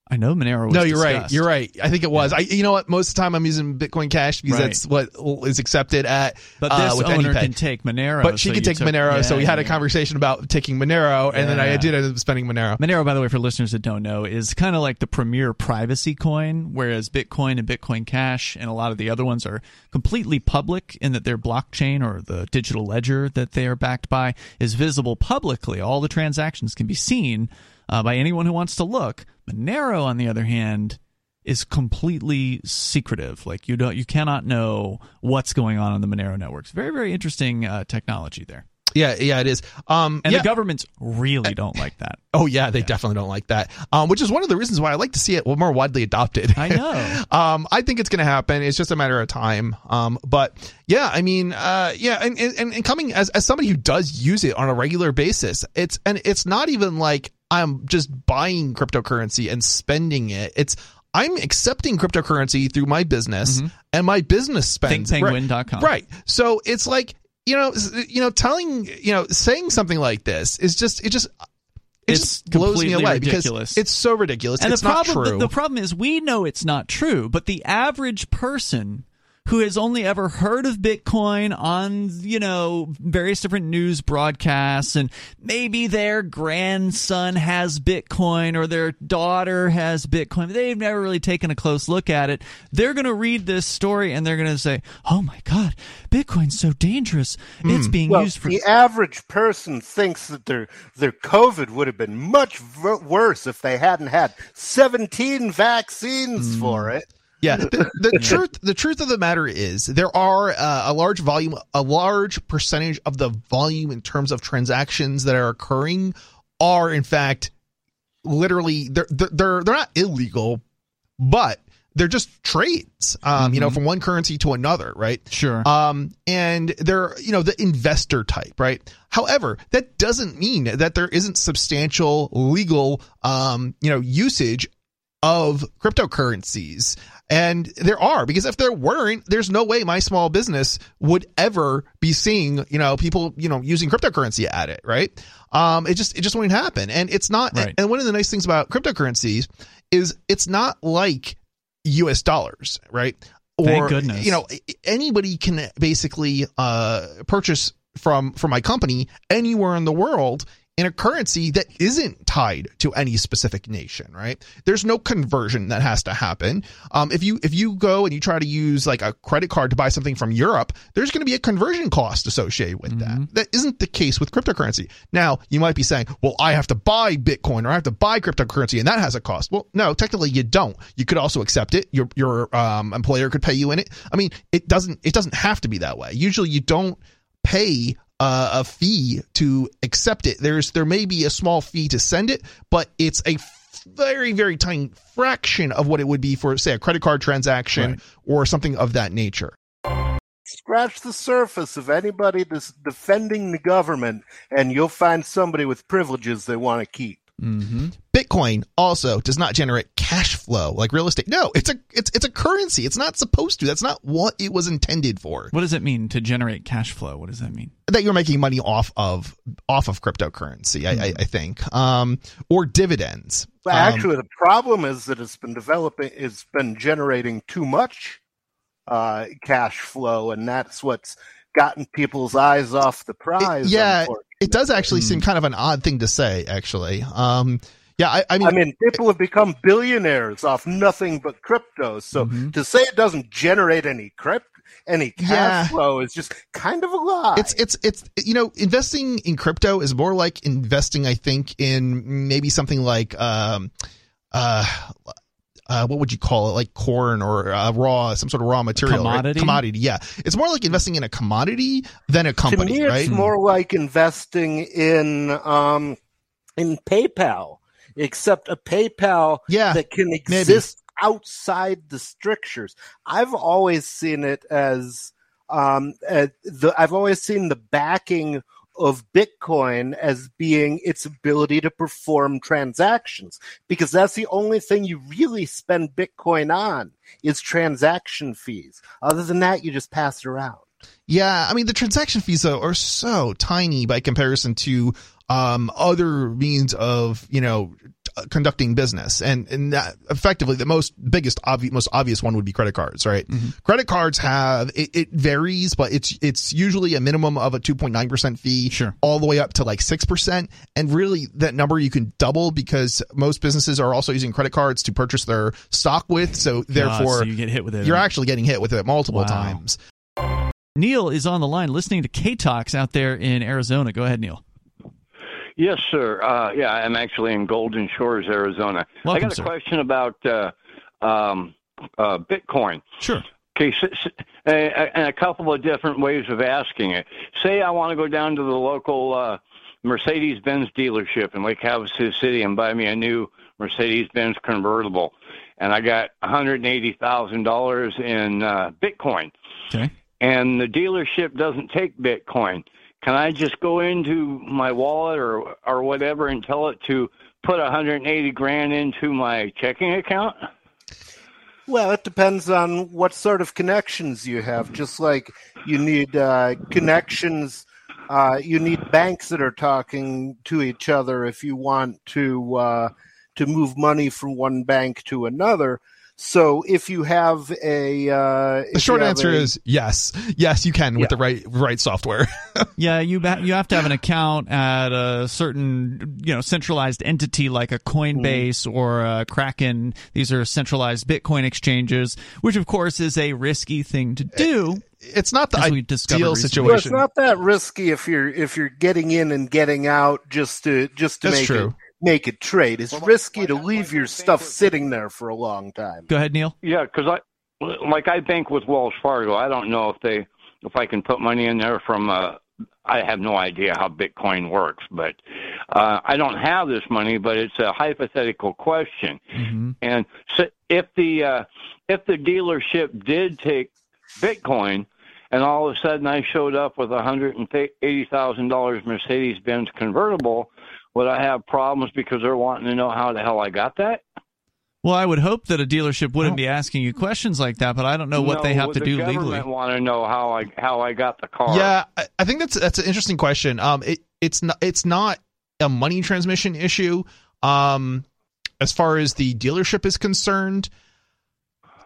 I know Monero was no, you're right. You're right. I think it was. I, you know what? Most of the time, I'm using Bitcoin Cash because Right. that's what is accepted at. But uh, this with owner can take Monero. But she so could take took- Monero, so we Yeah, had a conversation about taking Monero, and then I Yeah. did end up spending Monero. Monero, by the way, for listeners that don't know, is kind of like the premier privacy coin, whereas Bitcoin and Bitcoin Cash and a lot of the other ones are completely public in that their blockchain or the digital ledger that they are backed by is visible publicly. All the transactions can be seen uh, by anyone who wants to look. Monero, on the other hand, is completely secretive. Like you don't, you cannot know what's going on on the Monero networks. Very, very interesting uh, technology there. Yeah, yeah, it is. Um, And yeah. the governments really don't like that. Oh yeah, they definitely don't like that. Um, which is one of the reasons why I like to see it more widely adopted. I know. um, I think it's going to happen. It's just a matter of time. Um, but yeah, I mean, uh, yeah, and, and, and coming as, as somebody who does use it on a regular basis, it's, and it's not even like I'm just buying cryptocurrency and spending it. It's, I'm accepting cryptocurrency through my business and my business spends. ThinkPenguin.com. Right. So it's like, you know, you know, telling, you know, saying something like this is just, it just, it It's just blows me away ridiculous. because it's so ridiculous. And it's the problem, not the- true. The, problem is, we know it's not true, but the average person who has only ever heard of Bitcoin on, you know, various different news broadcasts, and maybe their grandson has Bitcoin or their daughter has Bitcoin, they've never really taken a close look at it. They're going to read this story and they're going to say, "Oh my God, Bitcoin's so dangerous! It's being Well, used for." the average person thinks that their their COVID would have been much v- worse if they hadn't had 17 vaccines Hmm. for it. Yeah, the, the truth the truth of the matter is there are uh, a large volume a large percentage of the volume in terms of transactions that are occurring are in fact literally they're they're they're, they're not illegal, but they're just trades. Um, you know, from one currency to another, right? Sure. Um, and they're, you know, the investor type, right? However, that doesn't mean that there isn't substantial legal, um, you know, usage of cryptocurrencies. And there are, because if there weren't, there's no way my small business would ever be seeing, you know, people, you know, using cryptocurrency at it, right? Um, it just, it just wouldn't happen. And it's not, Right. and one of the nice things about cryptocurrencies is it's not like US dollars, right? Or, Thank goodness. you know, anybody can basically, uh, purchase from, from my company anywhere in the world in a currency that isn't tied to any specific nation, right? There's no conversion that has to happen. Um, if you if you go and you try to use like a credit card to buy something from Europe, there's going to be a conversion cost associated with that. That isn't the case with cryptocurrency. Now, you might be saying, "Well, I have to buy Bitcoin or I have to buy cryptocurrency, and that has a cost." Well, no, technically you don't. You could also accept it. Your your um, employer could pay you in it. I mean, it doesn't it doesn't have to be that way. Usually, you don't pay uh, a fee to accept it. There's there may be a small fee to send it, but it's a very very tiny fraction of what it would be for say a credit card transaction Right. or something of that nature. Scratch the surface of anybody that's defending the government, and you'll find somebody with privileges they want to keep. Mm-hmm. Bitcoin also does not generate cash flow like real estate. No, it's a it's it's a currency. It's not supposed to. That's not what it was intended for. What does it mean to generate cash flow? What does that mean? That you're making money off of off of cryptocurrency, I, I, I think, um, or dividends. But Um, actually, the problem is that it's been developing, it's been generating too much uh, cash flow, and that's what's gotten people's eyes off the prize. yeah, unfortunately. It does actually seem kind of an odd thing to say. Actually, um, yeah, I, I mean, I mean, people have become billionaires off nothing but crypto. So Mm-hmm. to say it doesn't generate any crypt, any cash Yeah. flow is just kind of a lie. it's it's it's you know investing in crypto is more like investing i think in maybe something like um uh uh, what would you call it? Like corn or uh, raw, some sort of raw material, right? Commodity? Commodity, yeah. It's more like investing in a commodity than a company. to company, me, right? it's more like investing in um, in PayPal, except a PayPal Yeah, that can exist outside the strictures. I've always seen it as um, uh, the I've always seen the backing of Bitcoin as being its ability to perform transactions because that's the only thing you really spend Bitcoin on is transaction fees. Other than that, you just pass it around. Yeah, I mean the transaction fees though are so tiny by comparison to um, other means of you know conducting business, and and that effectively the most biggest obvious most obvious one would be credit cards, right? Mm-hmm. Credit cards have it, it varies, but it's it's usually a minimum of a two point nine percent fee, Sure. all the way up to like six percent, and really that number you can double because most businesses are also using credit cards to purchase their stock with, so therefore so you get hit with it. you're actually getting hit with it multiple Wow. times. Neil is on the line listening to K Talks out there in Arizona. Go ahead, Neil. Yes, sir. Uh, yeah, I'm actually in Golden Shores, Arizona. Welcome, I got a sir. question about uh, um, uh, Bitcoin. Sure. Okay, and a couple of different ways of asking it. Say I want to go down to the local uh, Mercedes-Benz dealership in Lake Havasu City and buy me a new Mercedes-Benz convertible, and I got $180,000 in uh, Bitcoin Okay. and the dealership doesn't take Bitcoin, can I just go into my wallet or or whatever and tell it to put 180 grand into my checking account? Well, it depends on what sort of connections you have. Just like you need uh, connections, uh, you need banks that are talking to each other if you want to uh, to move money from one bank to another. So if you have a uh, The short answer is yes, yes, you can with the right right software. Yeah, you ba- you have to have an account at a certain you know centralized entity like a Coinbase or a Kraken. These are centralized Bitcoin exchanges, which of course is a risky thing to do. it's not the As we discovered ideal recently. well, it's not that risky if you're if you're getting in and getting out just to just to That's make true. it make it trade. It's risky to leave your stuff sitting there for a long time. Go ahead, Neil. Yeah, because I like I bank with Wells Fargo. I don't know if they if I can put money in there from. Uh, I have no idea how Bitcoin works, but uh, I don't have this money. But it's a hypothetical question. hmm And so if the uh, if the dealership did take Bitcoin, and all of a sudden I showed up with a hundred and eighty thousand dollars Mercedes Benz convertible, would I have problems because they're wanting to know how the hell I got that? Well, I would hope that a dealership wouldn't be asking you questions like that, but I don't know what they have to the do government legally. Want to know how I how I got the car? Yeah, I, I think that's that's an interesting question. Um, it it's not it's not a money transmission issue. Um, as far as the dealership is concerned,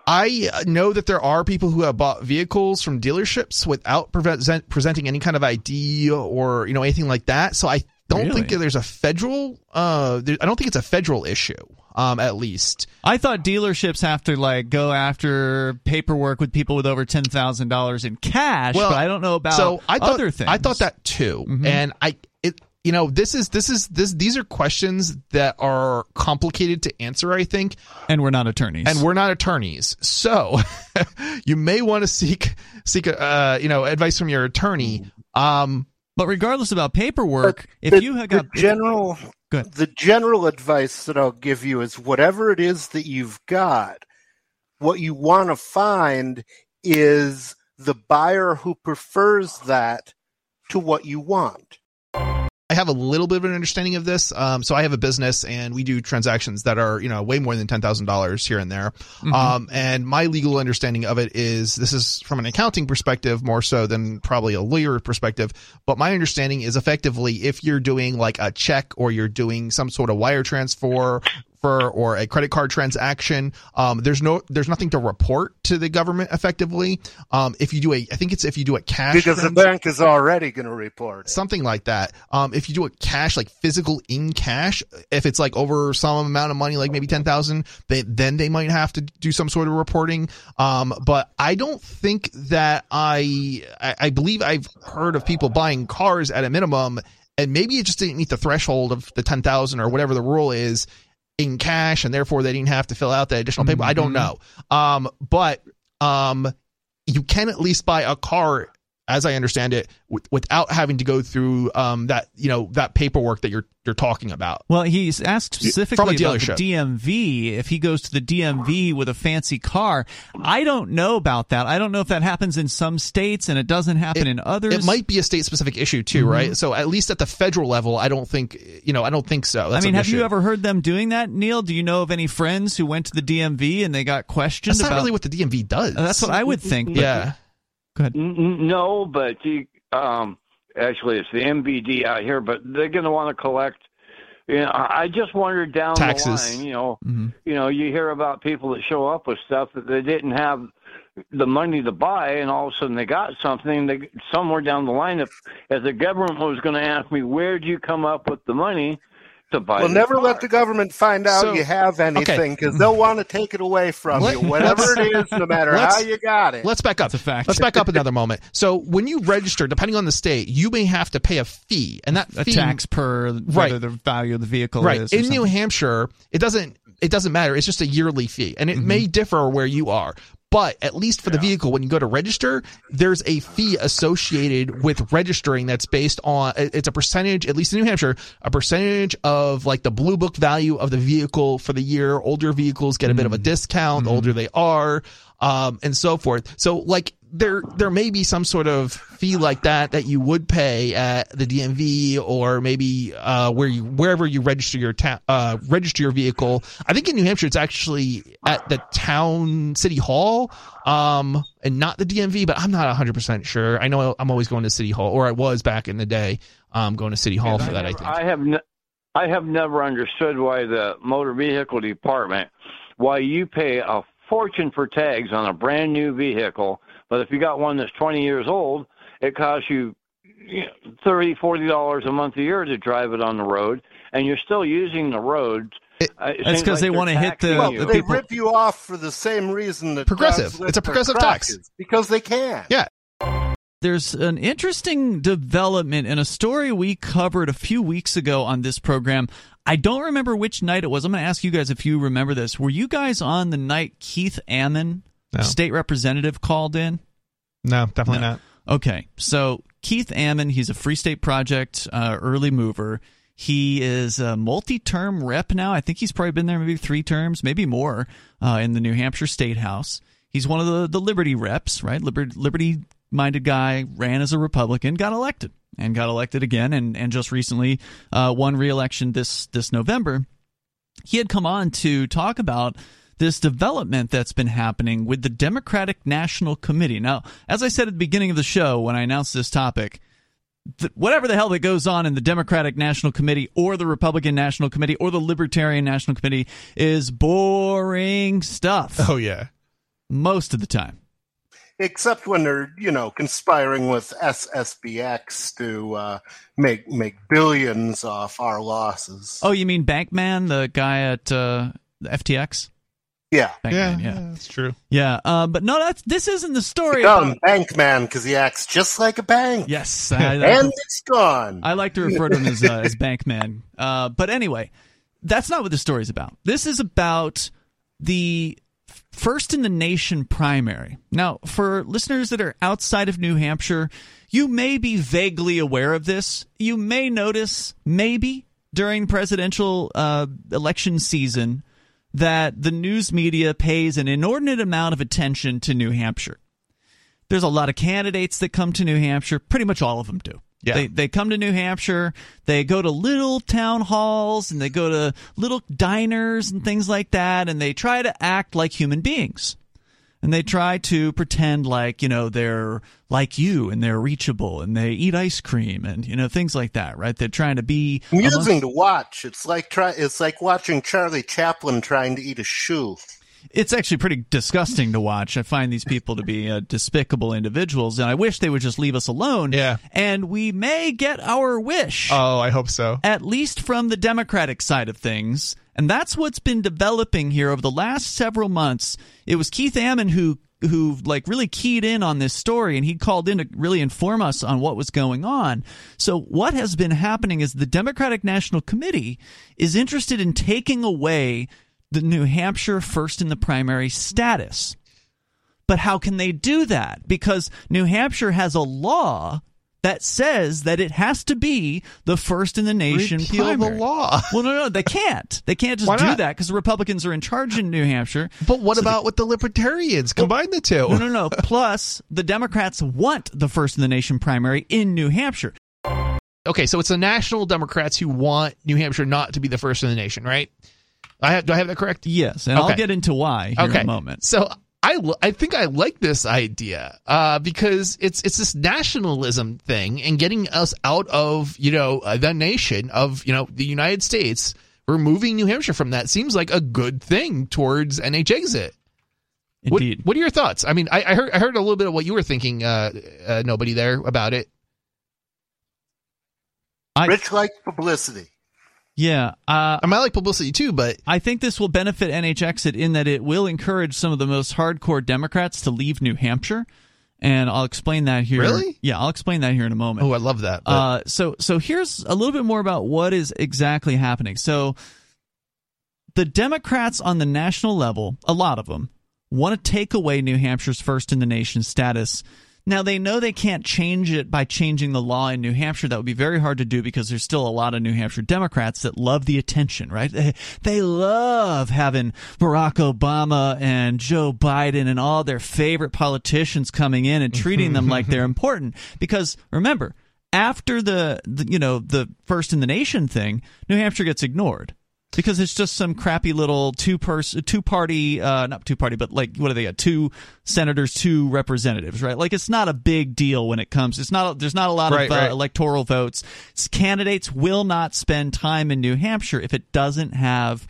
I know that there are people who have bought vehicles from dealerships without prevent, presenting any kind of ID or you know anything like that. So I don't Really? think there's a federal. Uh, there, I don't think it's a federal issue. Um, at least. I thought dealerships have to like go after paperwork with people with over ten thousand dollars in cash, Well, but I don't know about so I thought, other things. I thought that too, Mhm. and I it you know this is this is this these are questions that are complicated to answer. I think, and we're not attorneys. and we're not attorneys, so you may want to seek seek uh you know advice from your attorney. Um, but regardless about paperwork, if the, you have the got general Go ahead. the general advice that I'll give you is whatever it is that you've got, what you want to find is the buyer who prefers that to what you want. I have a little bit of an understanding of this. Um, so I have a business and we do transactions that are, you know, way more than $10,000 here and there. Mhm. Um, and my legal understanding of it is this is from an accounting perspective more so than probably a lawyer perspective. But my understanding is effectively if you're doing like a check or you're doing some sort of wire transfer for or a credit card transaction, um, there's no there's nothing to report to the government effectively. Um, if you do a, I think it's if you do a cash Because the bank is already going to report it. something like that. Um, if you do a cash, like physical in cash, if it's like over some amount of money, like maybe ten thousand, they then they might have to do some sort of reporting. Um, but I don't think that I, I I believe I've heard of people buying cars at a minimum, and maybe it just didn't meet the threshold of the ten thousand or whatever the rule is in cash, and therefore they didn't have to fill out the additional paper. I don't Mhm. know. Um, but um, you can at least buy a car as I understand it, w- without having to go through um, that you know that paperwork that you're you're talking about. Well, he's asked specifically From a about the. DMV. If he goes to the DMV with a fancy car, I don't know about that. I don't know if that happens in some states and it doesn't happen in others. It might be a state specific issue too, right? So at least at the federal level, I don't think you know I don't think so. I mean, an have you ever heard them doing that, Neil? Do you know of any friends who went to the DMV and they got questioned That's not about? really what the DMV does. Uh, that's what I would think. Yeah. Go ahead. N- No, but you, um, actually, it's the MVD out here, but they're going to want to collect. You know, I just wondered down Taxes. the line. You know, Mhm. you know, you hear about people that show up with stuff that they didn't have the money to buy, and all of a sudden they got something. They somewhere down the line, if as the government was going to ask me, where'd you come up with the money? Well, the never car? let the government find out So- you have anything because they'll want to take it away from Let- you, whatever it is, no matter let's- how you got it. Let's back up. That's a fact. Let's back up another moment. So when you register, depending on the state, you may have to pay a fee, and that a fee, tax per whether Right. the value of the vehicle right is. or in New. Hampshire, it doesn't it doesn't matter. It's just a yearly fee, and it mm-hmm. may differ where you are. But at least for the vehicle, when you go to register, there's a fee associated with registering that's based on it's a percentage, at least in New Hampshire, a percentage of like the blue book value of the vehicle for the year. Older vehicles get a bit of a discount, the older they are, um, and so forth. So like there there may be some sort of fee like that that you would pay at the DMV or maybe uh, where you wherever you register your ta- uh, register your vehicle. I think in New Hampshire it's actually at the town city hall um, and not the DMV, but I'm not 100 percent sure. I know I'm always going to city hall, or I was back in the day um, going to city hall for that. I think. I have ne- I have never understood why the motor vehicle department why you pay a fortune for tags on a brand new vehicle, but if you got one that's 20 years old, it costs you you know, 30 40 dollars a month a year to drive it on the road and you're still using the roads. Uh, it That's seems 'cause they they're wanna hit the- well, the they people- rip you off for the same reason that Progressive. It's a progressive tax. because they can. Yeah. There's an interesting development in a story we covered a few weeks ago on this program. I don't remember which night it was. I'm going to ask you guys if you remember this. Were you guys on the night Keith Ammon, No. state representative, called in? No, definitely No. not. Okay, so Keith Ammon, he's a Free State Project uh, early mover. He is a multi-term rep now. I think he's probably been there maybe three terms, maybe more, uh, in the New Hampshire State House. He's one of the, the Liberty reps, right? Liberty-minded guy, ran as a Republican, got elected, and got elected again, and and just recently uh, won re-election this this November. He had come on to talk about this development that's been happening with the Democratic National Committee. Now, as I said at the beginning of the show when I announced this topic, th- whatever the hell that goes on in the Democratic National Committee or the Republican National Committee or the Libertarian National Committee is boring stuff Oh yeah. most of the time. Except when they're, you know, conspiring with SSBX to uh, make make billions off our losses. Oh, you mean Bankman, the guy at uh, the FTX? Yeah. Bankman, Yeah, yeah. yeah, that's true. Yeah, uh, but no, that's this isn't the story. call About, him Bankman because he acts just like a bank. yes, I, And it's gone. I like to refer to him as uh, as Bankman. Uh, but anyway, that's not what the story's about. This is about the first in the nation primary. Now, for listeners that are outside of New Hampshire, you may be vaguely aware of this. You may notice, maybe during presidential uh, election season, that the news media pays an inordinate amount of attention to New Hampshire. There's a lot of candidates that come to New Hampshire. Pretty much all of them do. Yeah. They, they come to New Hampshire, they go to little town halls and they go to little diners and things like that, and they try to act like human beings. And they try to pretend like, you know, they're like you and they're reachable and they eat ice cream and, you know, things like that, right? They're trying to be amongst- Amusing to watch. It's like try. It's like watching Charlie Chaplin trying to eat a shoe. It's actually pretty disgusting to watch. I find these people to be uh, despicable individuals, and I wish they would just leave us alone. Yeah. And we may get our wish, Oh, I hope so. at least from the Democratic side of things. And that's what's been developing here over the last several months. It was Keith Ammon who who like really keyed in on this story and he called in to really inform us on what was going on. So what has been happening is the Democratic National Committee is interested in taking away the New Hampshire first in the primary status. But how can they do that? Because New Hampshire has a law that says that it has to be the first in the nation Repeal primary. the law. Well, no, no, they can't. They can't just do that because the Republicans are in charge in New Hampshire. But what So about with the libertarians? Combine the two. No, no, no. Plus, the Democrats want the first in the nation primary in New Hampshire. Okay, so it's the national Democrats who want New Hampshire not to be the first in the nation, right? I have, do I have that correct? Yes, and I'll get into why here in a moment. So I, I think I like this idea uh, because it's it's this nationalism thing and getting us out of you know uh, the nation of you know the United States. Removing New Hampshire from that seems like a good thing towards NH exit. What, Indeed. what are your thoughts? I mean, I, I heard I heard a little bit of what you were thinking. Uh, uh, nobody there about it. I- Rich likes publicity. Yeah, uh, I might like publicity too, but I think this will benefit NH Exit in that it will encourage some of the most hardcore Democrats to leave New Hampshire, and I'll explain that here. Really? Yeah, I'll explain that here in a moment. oh, I love that. But, Uh, so so here's a little bit more about what is exactly happening. So the Democrats on the national level, a lot of them, want to take away New Hampshire's first in the nation status. Now they know they can't change it by changing the law in New Hampshire. That would be very hard to do because there's still a lot of New Hampshire Democrats that love the attention, right? They, they love having Barack Obama and Joe Biden and all their favorite politicians coming in and treating them like they're important. Because remember, after the, the you know the first in the nation thing, New Hampshire gets ignored because it's just some crappy little two person two party uh not two party but like what are they got two senators two representatives right like it's not a big deal when it comes it's not there's not a lot Right, of uh, right. electoral votes candidates will not spend time in New Hampshire if it doesn't have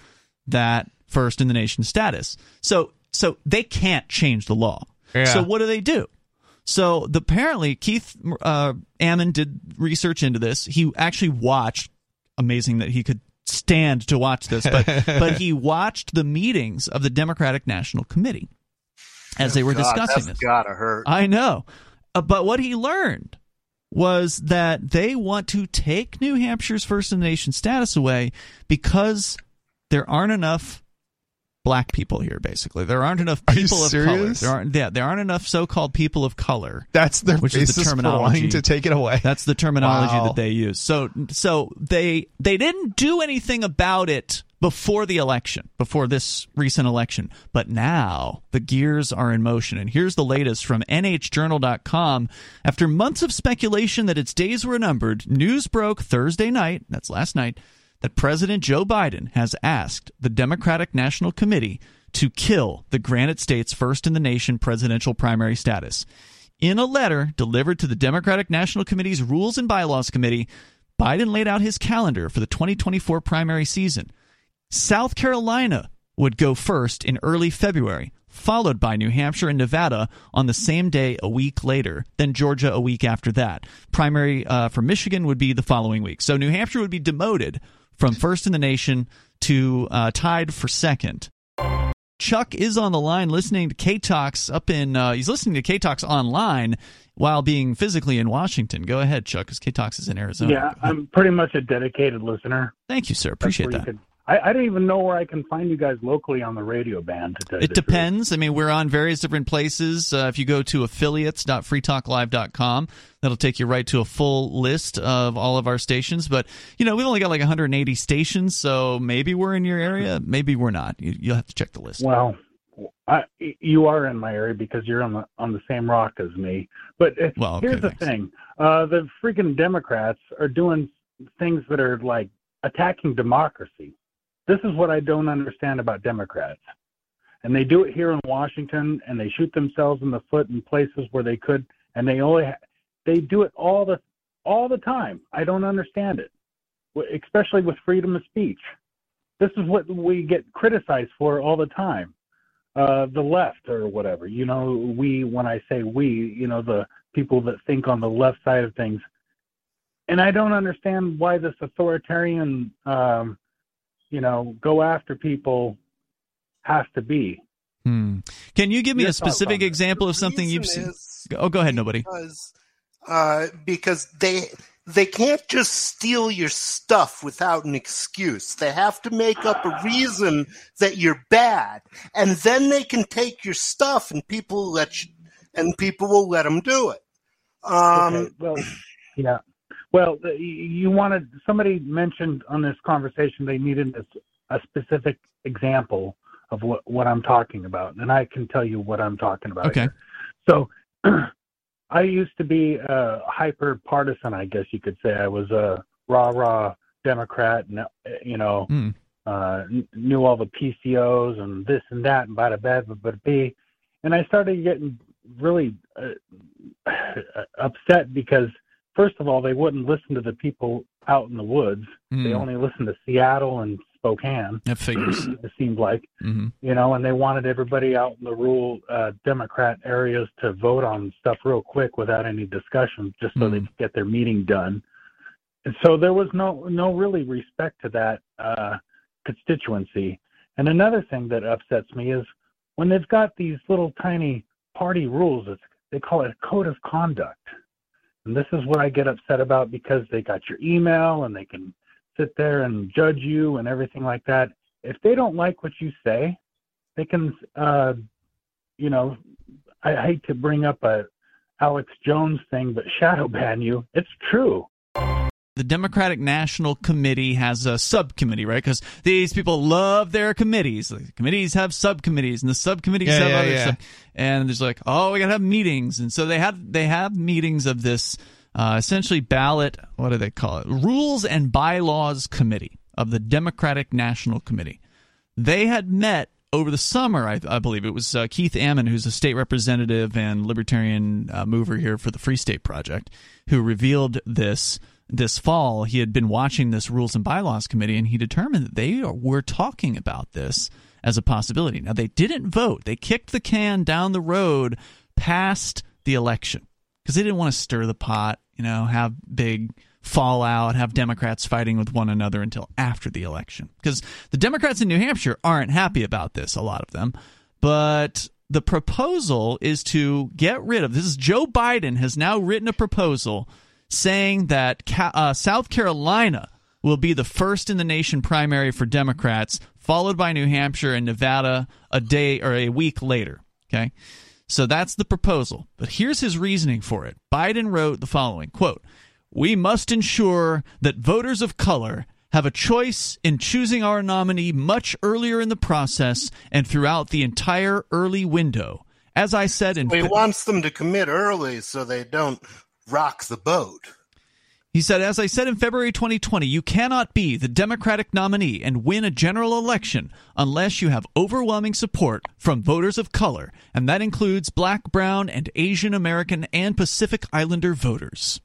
that first in the nation status so so they can't change the law Yeah. so what do they do so the, apparently Keith uh, Ammon did research into this. He actually watched. Amazing that he could stand to watch this, but but he watched the meetings of the Democratic National Committee as they were God, discussing that's this. gotta hurt. I know. Uh, but what he learned was that they want to take New Hampshire's first in the nation status away because there aren't enough black people here basically. There aren't enough people of color. There aren't yeah, there aren't enough so-called people of color. that's their which is the terminology. to take it away. That's the terminology Wow. that they use. So so they they didn't do anything about it before the election, before this recent election. But now the gears are in motion. And here's the latest from nhjournal.com. After months of speculation that its days were numbered, news broke Thursday night, that's last night, that President Joe Biden has asked the Democratic National Committee to kill the Granite State's first in the nation presidential primary status. In a letter delivered to the Democratic National Committee's Rules and Bylaws Committee, Biden laid out his calendar for the 2024 primary season. South Carolina would go first in early February, followed by New Hampshire and Nevada on the same day a week later, then Georgia a week after that. Primary uh, for Michigan would be the following week. So New Hampshire would be demoted from first in the nation to uh, tied for second. Chuck is on the line listening to K Talks up in. Uh, he's listening to K Talks online while being physically in Washington. Go ahead, Chuck, because K Talks is in Arizona. Yeah, I'm pretty much a dedicated listener. Thank you, sir. Appreciate that. could- I, I don't even know where I can find you guys locally on the radio band. It the truth. depends. I mean, we're on various different places. Uh, if you go to affiliates.freetalklive.com, that'll take you right to a full list of all of our stations. But, you know, we've only got like 180 stations, so maybe we're in your area, maybe we're not. You, you'll have to check the list. Well, I, you are in my area because you're on the on the same rock as me. But uh, Well, okay, here's the thanks. thing: uh, the freaking Democrats are doing things that are like attacking democracy. This is what I don't understand about Democrats. And they do it here in Washington, and they shoot themselves in the foot in places where they could, and they only ha- they do it all the all the time. I don't understand it, especially with freedom of speech. This is what we get criticized for all the time uh, the left or whatever. You know, we, when I say we, you know, the people that think on the left side of things. And I don't understand why this authoritarian, um, you know, go after people has to be. Hmm. Can you give me Your a specific example of something you've seen? is Oh, go ahead, nobody. Because uh, because they they can't just steal your stuff without an excuse. They have to make up a reason that you're bad, and then they can take your stuff, and people let you, and people will let them do it. Um, okay, well, yeah. Well, you wanted somebody mentioned on this conversation they needed a, a specific example of what, what I'm talking about, and I can tell you what I'm talking about. Okay. Here. So, I used to be a hyper partisan, I guess you could say. I was a rah rah Democrat, and you know, mm. uh, knew all the PCOs and this and that and bada bada but b, and I started getting really uh, upset because first of all, they wouldn't listen to the people out in the woods. Mm. They only listened to Seattle and Spokane. That figures. it seemed like, mm-hmm. you know, and they wanted everybody out in the rural uh, Democrat areas to vote on stuff real quick without any discussion, just so mm. they could get their meeting done. And so there was no no really respect to that uh, constituency. And another thing that upsets me is when they've got these little tiny party rules. It's, they call it a code of conduct. And this is what I get upset about because they got your email and they can sit there and judge you and everything like that. If they don't like what you say, they can, uh, you know, I hate to bring up a Alex Jones thing, but shadow ban you. It's true the Democratic National Committee has a subcommittee, right? Because these people love their committees. The committees have subcommittees, and the subcommittees yeah, have yeah, other yeah. stuff. And there's like, oh, we gotta have meetings, and so they have they have meetings of this uh, essentially ballot. What do they call it? Rules and Bylaws Committee of the Democratic National Committee. They had met over the summer, I, I believe it was uh, Keith Ammon, who's a state representative and libertarian uh, mover here for the Free State Project, who revealed this this fall, he had been watching this Rules and Bylaws Committee, and he determined that they were talking about this as a possibility. Now, they didn't vote, they kicked the can down the road past the election because they didn't want to stir the pot, you know, have big fallout, have Democrats fighting with one another until after the election. Because the Democrats in New Hampshire aren't happy about this, a lot of them. But the proposal is to get rid of this is Joe Biden has now written a proposal saying that uh, South Carolina will be the first in the nation primary for Democrats, followed by New Hampshire and Nevada a day or a week later. Okay. So that's the proposal. But here's his reasoning for it. Biden wrote the following quote, We must ensure that voters of color have a choice in choosing our nominee much earlier in the process and throughout the entire early window. As I said in he wants them to commit early so they don't rock the boat. He said, as I said in February 2020, you cannot be the Democratic nominee and win a general election unless you have overwhelming support from voters of color, and that includes black, brown, and Asian American and Pacific Islander voters.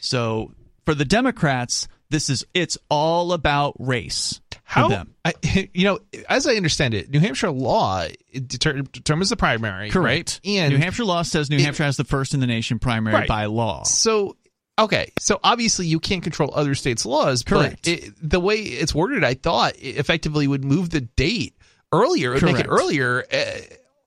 So for the Democrats, this is it's all about race. How them. I, you know, as I understand it, New Hampshire law deter, determines the primary, correct? Right? And New Hampshire law says New it, Hampshire has the first in the nation primary right. by law. So okay, so obviously you can't control other states' laws, correct? But it, the way it's worded, I thought it effectively would move the date earlier, it would make it earlier. Uh,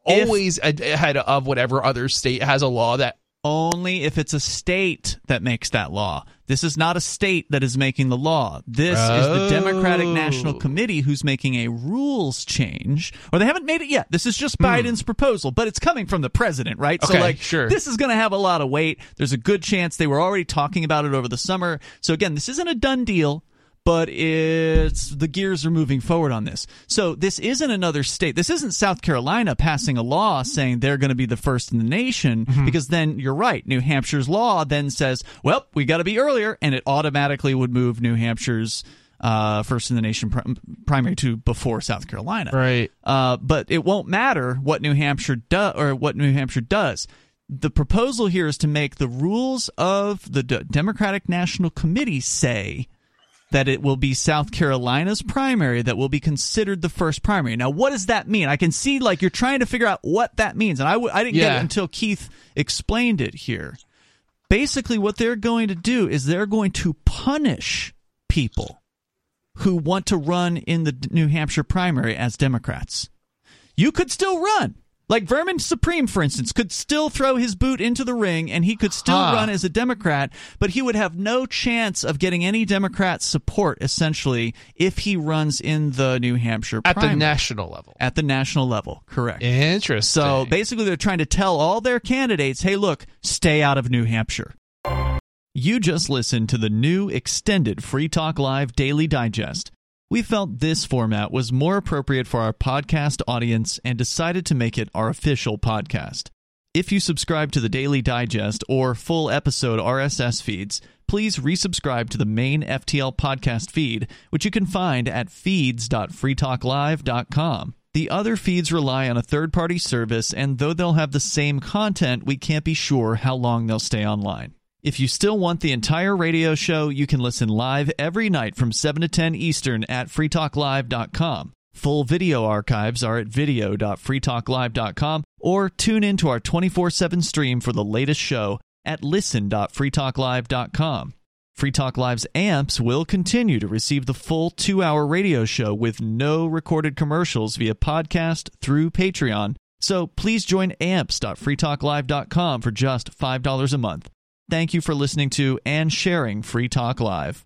always if, ahead of whatever other state has a law that only if it's a state that makes that law. This is not a state that is making the law. This oh. is the Democratic National Committee who's making a rules change, or they haven't made it yet. This is just hmm. Biden's proposal, but it's coming from the president, right? Okay, so, like, sure. this is going to have a lot of weight. There's a good chance they were already talking about it over the summer. So, again, this isn't a done deal but it's the gears are moving forward on this. So this isn't another state. This isn't South Carolina passing a law saying they're going to be the first in the nation Mm-hmm. because then you're right. New Hampshire's law then says, "Well, we got to be earlier," and it automatically would move New Hampshire's uh, first in the nation pr- primary to before South Carolina. Right. Uh, but it won't matter what New Hampshire does or what New Hampshire does. The proposal here is to make the rules of the D- Democratic National Committee say that it will be South Carolina's primary that will be considered the first primary. Now, what does that mean? I can see like you're trying to figure out what that means, and I w- I didn't get it until Keith explained it here. Basically, what they're going to do is they're going to punish people who want to run in the New Hampshire primary as Democrats. You could still run. Like Vermin Supreme, for instance, could still throw his boot into the ring and he could still Huh. run as a Democrat, but he would have no chance of getting any Democrat support, essentially, if he runs in the New Hampshire At the national level. At the national level, correct. Interesting. So basically, they're trying to tell all their candidates, hey, look, stay out of New Hampshire. You just listened to the new extended Free Talk Live Daily Digest. We felt this format was more appropriate for our podcast audience and decided to make it our official podcast. If you subscribe to the Daily Digest or full episode RSS feeds, please resubscribe to the main FTL podcast feed, which you can find at feeds.freetalklive.com. The other feeds rely on a third party service, and though they'll have the same content, we can't be sure how long they'll stay online. If you still want the entire radio show, you can listen live every night from 7 to 10 Eastern at freetalklive.com. Full video archives are at video.freetalklive.com or tune into our 24 7 stream for the latest show at listen.freetalklive.com. Free Talk Live's amps will continue to receive the full two hour radio show with no recorded commercials via podcast through Patreon. So please join amps.freetalklive.com for just $5 a month. Thank you for listening to and sharing Free Talk Live.